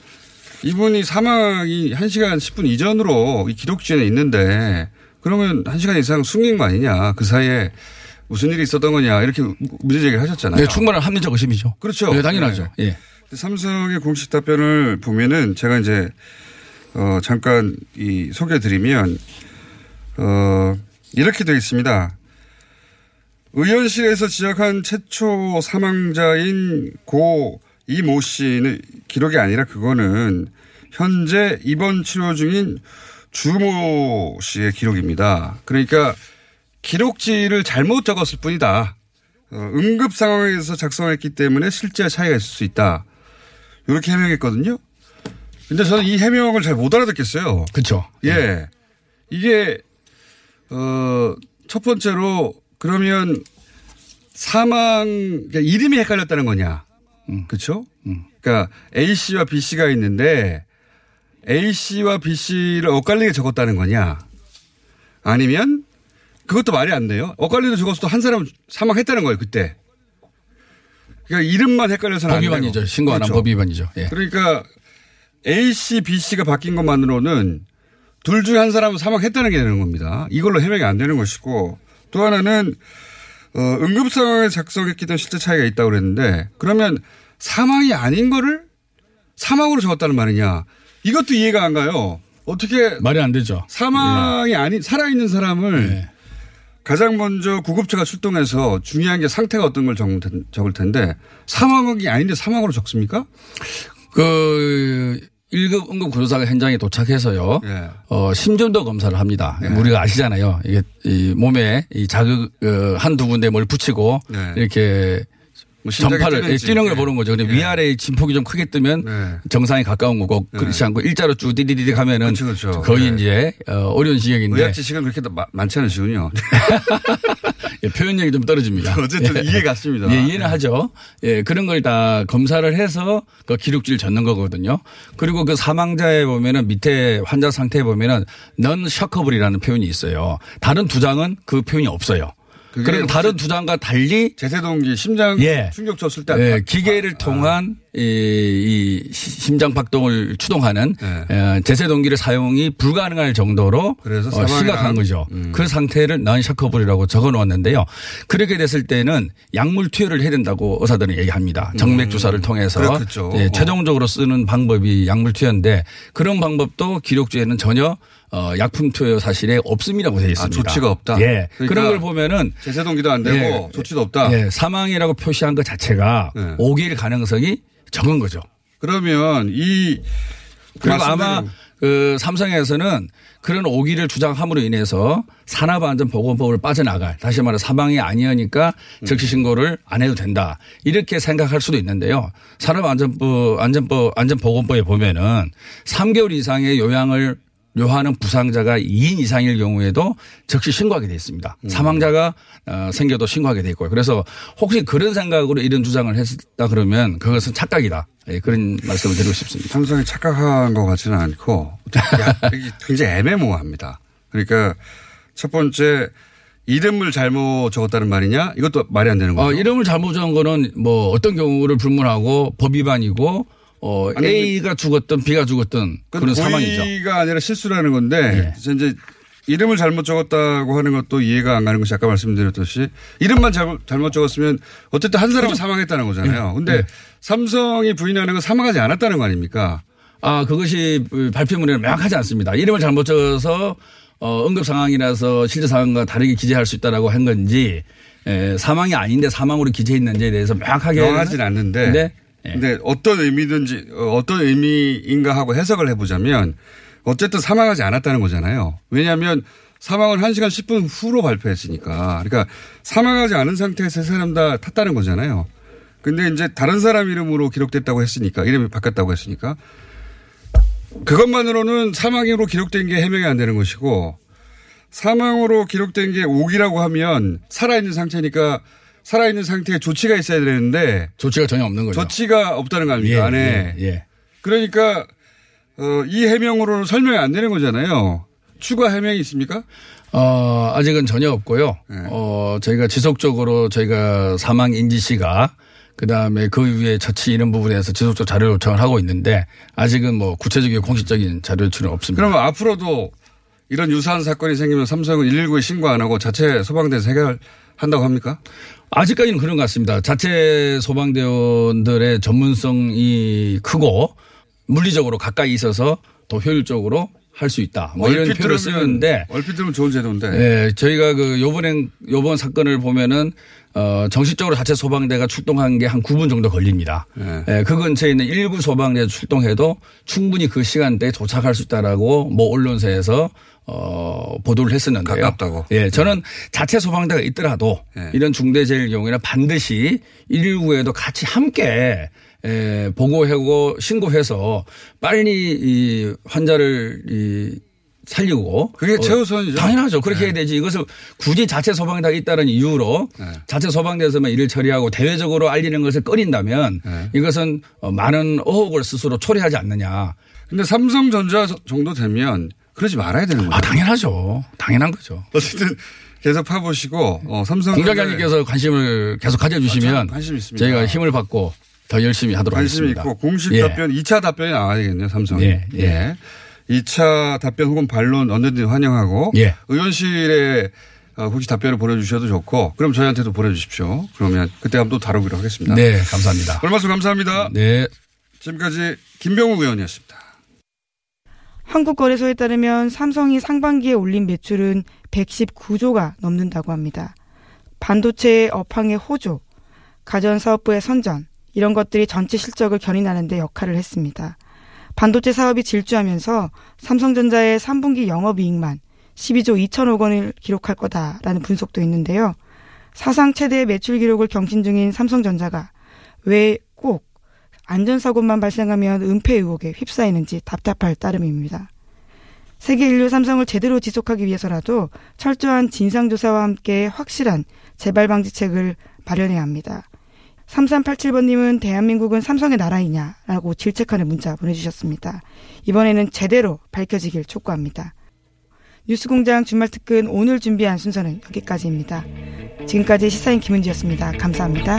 Speaker 3: 이분이 사망이 1시간 10분 이전으로 이 기록지에 있는데 그러면 1시간 이상 숨긴 거 아니냐. 그 사이에 무슨 일이 있었던 거냐. 이렇게 문제 제기를 하셨잖아요.
Speaker 10: 네, 충분한 합리적 의심이죠.
Speaker 3: 그렇죠.
Speaker 10: 네, 당연하죠.
Speaker 3: 네.
Speaker 10: 예.
Speaker 3: 삼성의 공식 답변을 보면은 제가 이제 어 잠깐 이 소개해 드리면 어 이렇게 되어 있습니다. 의원실에서 지적한 최초 사망자인 고 이 모 씨는 기록이 아니라 그거는 현재 입원 치료 중인 주모 씨의 기록입니다. 그러니까 기록지를 잘못 적었을 뿐이다. 어, 응급 상황에서 작성했기 때문에 실제 차이가 있을 수 있다. 이렇게 해명했거든요. 근데 저는 이 해명을 잘 못 알아듣겠어요.
Speaker 10: 그렇죠.
Speaker 3: 예. 이게, 어, 첫 번째로 그러면 사망, 그러니까 이름이 헷갈렸다는 거냐. 그쵸? 그러니까 A씨와 B씨가 있는데 A씨와 B씨를 엇갈리게 적었다는 거냐. 아니면 그것도 말이 안 돼요. 엇갈리도 적었어도 한 사람 사망했다는 거예요, 그때. 그러니까 이름만 헷갈려서는
Speaker 10: 안법
Speaker 3: 되고.
Speaker 10: 위반이죠. 신고 안한
Speaker 3: 그렇죠.
Speaker 10: 법 위반이죠. 예.
Speaker 3: 그러니까 A 씨, B 씨가 바뀐 것만으로는 둘 중에 한 사람은 사망했다는 게 되는 겁니다. 이걸로 해명이 안 되는 것이고 또 하나는 어, 응급 상황에 작성했기 때문에 실제 차이가 있다고 그랬는데 그러면 사망이 아닌 거를 사망으로 적었다는 말이냐? 이것도 이해가 안 가요. 어떻게
Speaker 10: 말이 안 되죠.
Speaker 3: 사망이 아닌 살아있는 사람을
Speaker 10: 네.
Speaker 3: 가장 먼저 구급차가 출동해서 중요한 게 상태가 어떤 걸 적을 텐- 적을 텐데 사망이 아닌데 사망으로 적습니까?
Speaker 10: 그 1급 응급 구조사가 현장에 도착해서요.
Speaker 3: 예.
Speaker 10: 어, 심전도 검사를 합니다. 우리가 아시잖아요. 이게 이 몸에 이 자극 어, 한두 군데 뭘 붙이고
Speaker 3: 네.
Speaker 10: 이렇게
Speaker 3: 뭐
Speaker 10: 전파를
Speaker 3: 뛰는지.
Speaker 10: 뛰는 걸
Speaker 3: 예.
Speaker 10: 보는 거죠. 근데
Speaker 3: 예.
Speaker 10: 위아래 진폭이 좀 크게 뜨면
Speaker 3: 네.
Speaker 10: 정상에 가까운 거고 그렇지 않고 일자로 쭉 디디디디 가면은
Speaker 3: 그렇죠, 그렇죠.
Speaker 10: 거의
Speaker 3: 네.
Speaker 10: 이제 어, 어려운 지역인데
Speaker 3: 의학 지식은 그렇게 마- 많지 않으시군요.
Speaker 10: 예, 표현력이 좀 떨어집니다.
Speaker 3: 어쨌든
Speaker 10: 예.
Speaker 3: 이해 갔습니다.
Speaker 10: 예, 이해는 하죠. 예, 그런 걸 다 검사를 해서 그 기록지를 적는 거거든요. 그리고 그 사망자에 보면은 밑에 환자 상태에 보면은 넌 셔커블이라는 표현이 있어요. 다른 두 장은 그 표현이 없어요. 그리고
Speaker 3: 혹시
Speaker 10: 다른 두 장과 달리
Speaker 3: 제세동기 심장
Speaker 10: 예.
Speaker 3: 충격 줬을 때
Speaker 10: 예,
Speaker 3: 아,
Speaker 10: 기계를 통한 이, 이 시- 심장 박동을 추동하는
Speaker 3: 네.
Speaker 10: 어, 제세 동기를 사용이 불가능할 정도로
Speaker 3: 그래서
Speaker 10: 어, 심각한 거죠.
Speaker 3: 음.
Speaker 10: 그 상태를 넌샤커블이라고 적어 놓았는데요. 그렇게 됐을 때는 약물 투여를 해야 된다고 의사들은 얘기합니다. 정맥 주사를 통해서
Speaker 3: 음.
Speaker 10: 예,
Speaker 3: 어.
Speaker 10: 최종적으로 쓰는 방법이 약물 투여인데 그런 방법도 기록주에는 전혀 어, 약품 투여 사실에 없음이라고 되어 있습니다.
Speaker 3: 아, 조치가 없다?
Speaker 10: 예.
Speaker 3: 그러니까
Speaker 10: 그런 걸 보면은
Speaker 3: 제세동기도 안 되고
Speaker 10: 예.
Speaker 3: 조치도 없다.
Speaker 10: 예, 사망이라고 표시한 것 자체가
Speaker 3: 네.
Speaker 10: 오길 가능성이 적은 거죠.
Speaker 3: 그러면 이
Speaker 10: 그리고
Speaker 3: 말씀대로
Speaker 10: 아마 그 삼성에서는 그런 오기를 주장함으로 인해서 산업안전보건법을 빠져나갈 다시 말해 사망이 아니하니까
Speaker 3: 음.
Speaker 10: 즉시 신고를 안 해도 된다 이렇게 생각할 수도 있는데요. 산업안전법 안전법 안전보건법에 보면은 3개월 이상의 요양을 요하는 부상자가 2인 이상일 경우에도 즉시 신고하게 돼 있습니다.
Speaker 3: 음.
Speaker 10: 사망자가 어, 생겨도 신고하게 돼 있고요. 그래서 혹시 그런 생각으로 이런 주장을 했다 그러면 그것은 착각이다. 예, 그런 말씀을 드리고 싶습니다.
Speaker 3: 삼성이 착각한 것 같지는 않고 굉장히 애매모호합니다. 그러니까 첫 번째 이름을 잘못 적었다는 말이냐 이것도 말이 안 되는 거죠.
Speaker 10: 어, 이름을 잘못 적은 거는 뭐 어떤 경우를 불문하고 법 위반이고 어,
Speaker 3: 아니,
Speaker 10: A가 죽었든 B가 죽었든 그런 사망이죠.
Speaker 3: 고의가 아니라 실수라는 건데
Speaker 10: 예.
Speaker 3: 이제 이름을 잘못 적었다고 하는 것도 이해가 안 가는 것이 아까 말씀드렸듯이 이름만 잘못, 잘못 적었으면 어쨌든 한 사람은 사망했다는 거잖아요. 근데
Speaker 10: 네.
Speaker 3: 삼성이 부인하는 건 사망하지 않았다는 거 아닙니까?
Speaker 10: 아, 그것이 발표문에 명확하지 않습니다. 이름을 잘못 적어서 어, 응급 상황이라서 실제 상황과 다르게 기재할 수 있다라고 한 건지 에, 사망이 아닌데 사망으로 기재했는지에 대해서 명확하게
Speaker 3: 명하진 않는데.
Speaker 10: 네.
Speaker 3: 근데 어떤 의미든지 어, 어떤 의미인가 하고 해석을 해보자면 어쨌든 사망하지 않았다는 거잖아요. 왜냐하면 사망은 1시간 10분 후로 발표했으니까. 그러니까 사망하지 않은 상태에서 세 사람 다 탔다는 거잖아요. 근데 이제 다른 사람 이름으로 기록됐다고 했으니까 이름이 바뀌었다고 했으니까 그것만으로는 사망으로 기록된 게 해명이 안 되는 것이고 사망으로 기록된 게 옥이라고 하면 살아있는 상태니까 살아있는 상태에 조치가 있어야 되는데
Speaker 10: 조치가 전혀 없는 거죠.
Speaker 3: 조치가 없다는 거 아닙니까?
Speaker 10: 예,
Speaker 3: 안에.
Speaker 10: 예, 예.
Speaker 3: 그러니까 어, 이 해명으로는 설명이 안 되는 거잖아요. 추가 해명이 있습니까?
Speaker 10: 어, 아직은 전혀 없고요. 어, 저희가 지속적으로 저희가 사망 인지 씨가 그 다음에 그 위에 처치 이런 부분에서 지속적 자료 요청을 하고 있는데 아직은 뭐 구체적인 공식적인 자료 요청은 없습니다.
Speaker 3: 그러면 앞으로도 이런 유사한 사건이 생기면 삼성은 119에 신고 안 하고 자체 소방대에서 해결한다고 합니까?
Speaker 10: 아직까지는 그런 것 같습니다. 자체 소방대원들의 전문성이 크고 물리적으로 가까이 있어서 더 효율적으로 할 수 있다. 뭐 이런 표현을 쓰는데
Speaker 3: 얼핏 들으면 좋은 제도인데.
Speaker 10: 예, 저희가 그 요번엔 요번 사건을 보면은 어 정식적으로 자체 소방대가 출동한 게 한 9분 정도 걸립니다.
Speaker 3: 네.
Speaker 10: 예, 그 근처에 있는 1구 소방대 출동해도 충분히 그 시간대에 도착할 수 있다라고 뭐 언론사에서 어 보도를 했었는데요.
Speaker 3: 가깝다고.
Speaker 10: 예, 저는 자체 소방대가 있더라도
Speaker 3: 네.
Speaker 10: 이런 중대재해 경우에는 반드시 119에도 같이 함께 에, 보고하고 신고해서 빨리 이 환자를 이 살리고
Speaker 3: 그게
Speaker 10: 어,
Speaker 3: 최우선이죠.
Speaker 10: 당연하죠. 그렇게 해야 되지. 이것을 굳이 자체 소방대가 있다는 이유로
Speaker 3: 네.
Speaker 10: 자체 소방대에서만 일을 처리하고 대외적으로 알리는 것을 꺼린다면
Speaker 3: 네.
Speaker 10: 이것은 어, 많은 의혹을 스스로 초래하지 않느냐.
Speaker 3: 근데 삼성전자 정도 되면 그러지 말아야 되는 거죠.
Speaker 10: 아, 당연하죠. 당연한 거죠.
Speaker 3: 어쨌든 계속 파보시고 어, 삼성
Speaker 10: 공장장님께서 관심을 계속 가져주시면
Speaker 3: 아, 관심 있습니다.
Speaker 10: 저희가 힘을 받고 더 열심히 하도록
Speaker 3: 관심이
Speaker 10: 하겠습니다.
Speaker 3: 있고 공식
Speaker 10: 예.
Speaker 3: 답변 2차 답변이 나와야 되겠네요 삼성이.
Speaker 10: 예, 예.
Speaker 3: 예. 2차 답변 혹은 반론 언제든 환영하고
Speaker 10: 예.
Speaker 3: 의원실에 어, 혹시 답변을 보내주셔도 좋고 그럼 저희한테도 보내주십시오. 그러면 그때 한번 또 다루기로 하겠습니다.
Speaker 10: 네, 감사합니다.
Speaker 3: 오늘 말씀 감사합니다.
Speaker 10: 네.
Speaker 3: 지금까지 김병욱 의원이었습니다.
Speaker 2: 한국거래소에 따르면 삼성이 상반기에 올린 매출은 119조가 넘는다고 합니다. 반도체의 업황의 호조, 가전사업부의 선전, 이런 것들이 전체 실적을 견인하는 데 역할을 했습니다. 반도체 사업이 질주하면서 삼성전자의 3분기 영업이익만 12조 2천억 원을 기록할 거다라는 분석도 있는데요. 사상 최대 매출 기록을 경신 중인 삼성전자가 왜 꼭 안전사고만 발생하면 은폐 의혹에 휩싸이는지 답답할 따름입니다. 세계 인류 삼성을 제대로 지속하기 위해서라도 철저한 진상조사와 함께 확실한 재발 방지책을 마련해야 합니다. 3387번님은 대한민국은 삼성의 나라이냐라고 질책하는 문자 보내주셨습니다. 이번에는 제대로 밝혀지길 촉구합니다. 뉴스공장 주말 특근 오늘 준비한 순서는 여기까지입니다. 지금까지 시사인 김은지였습니다. 감사합니다.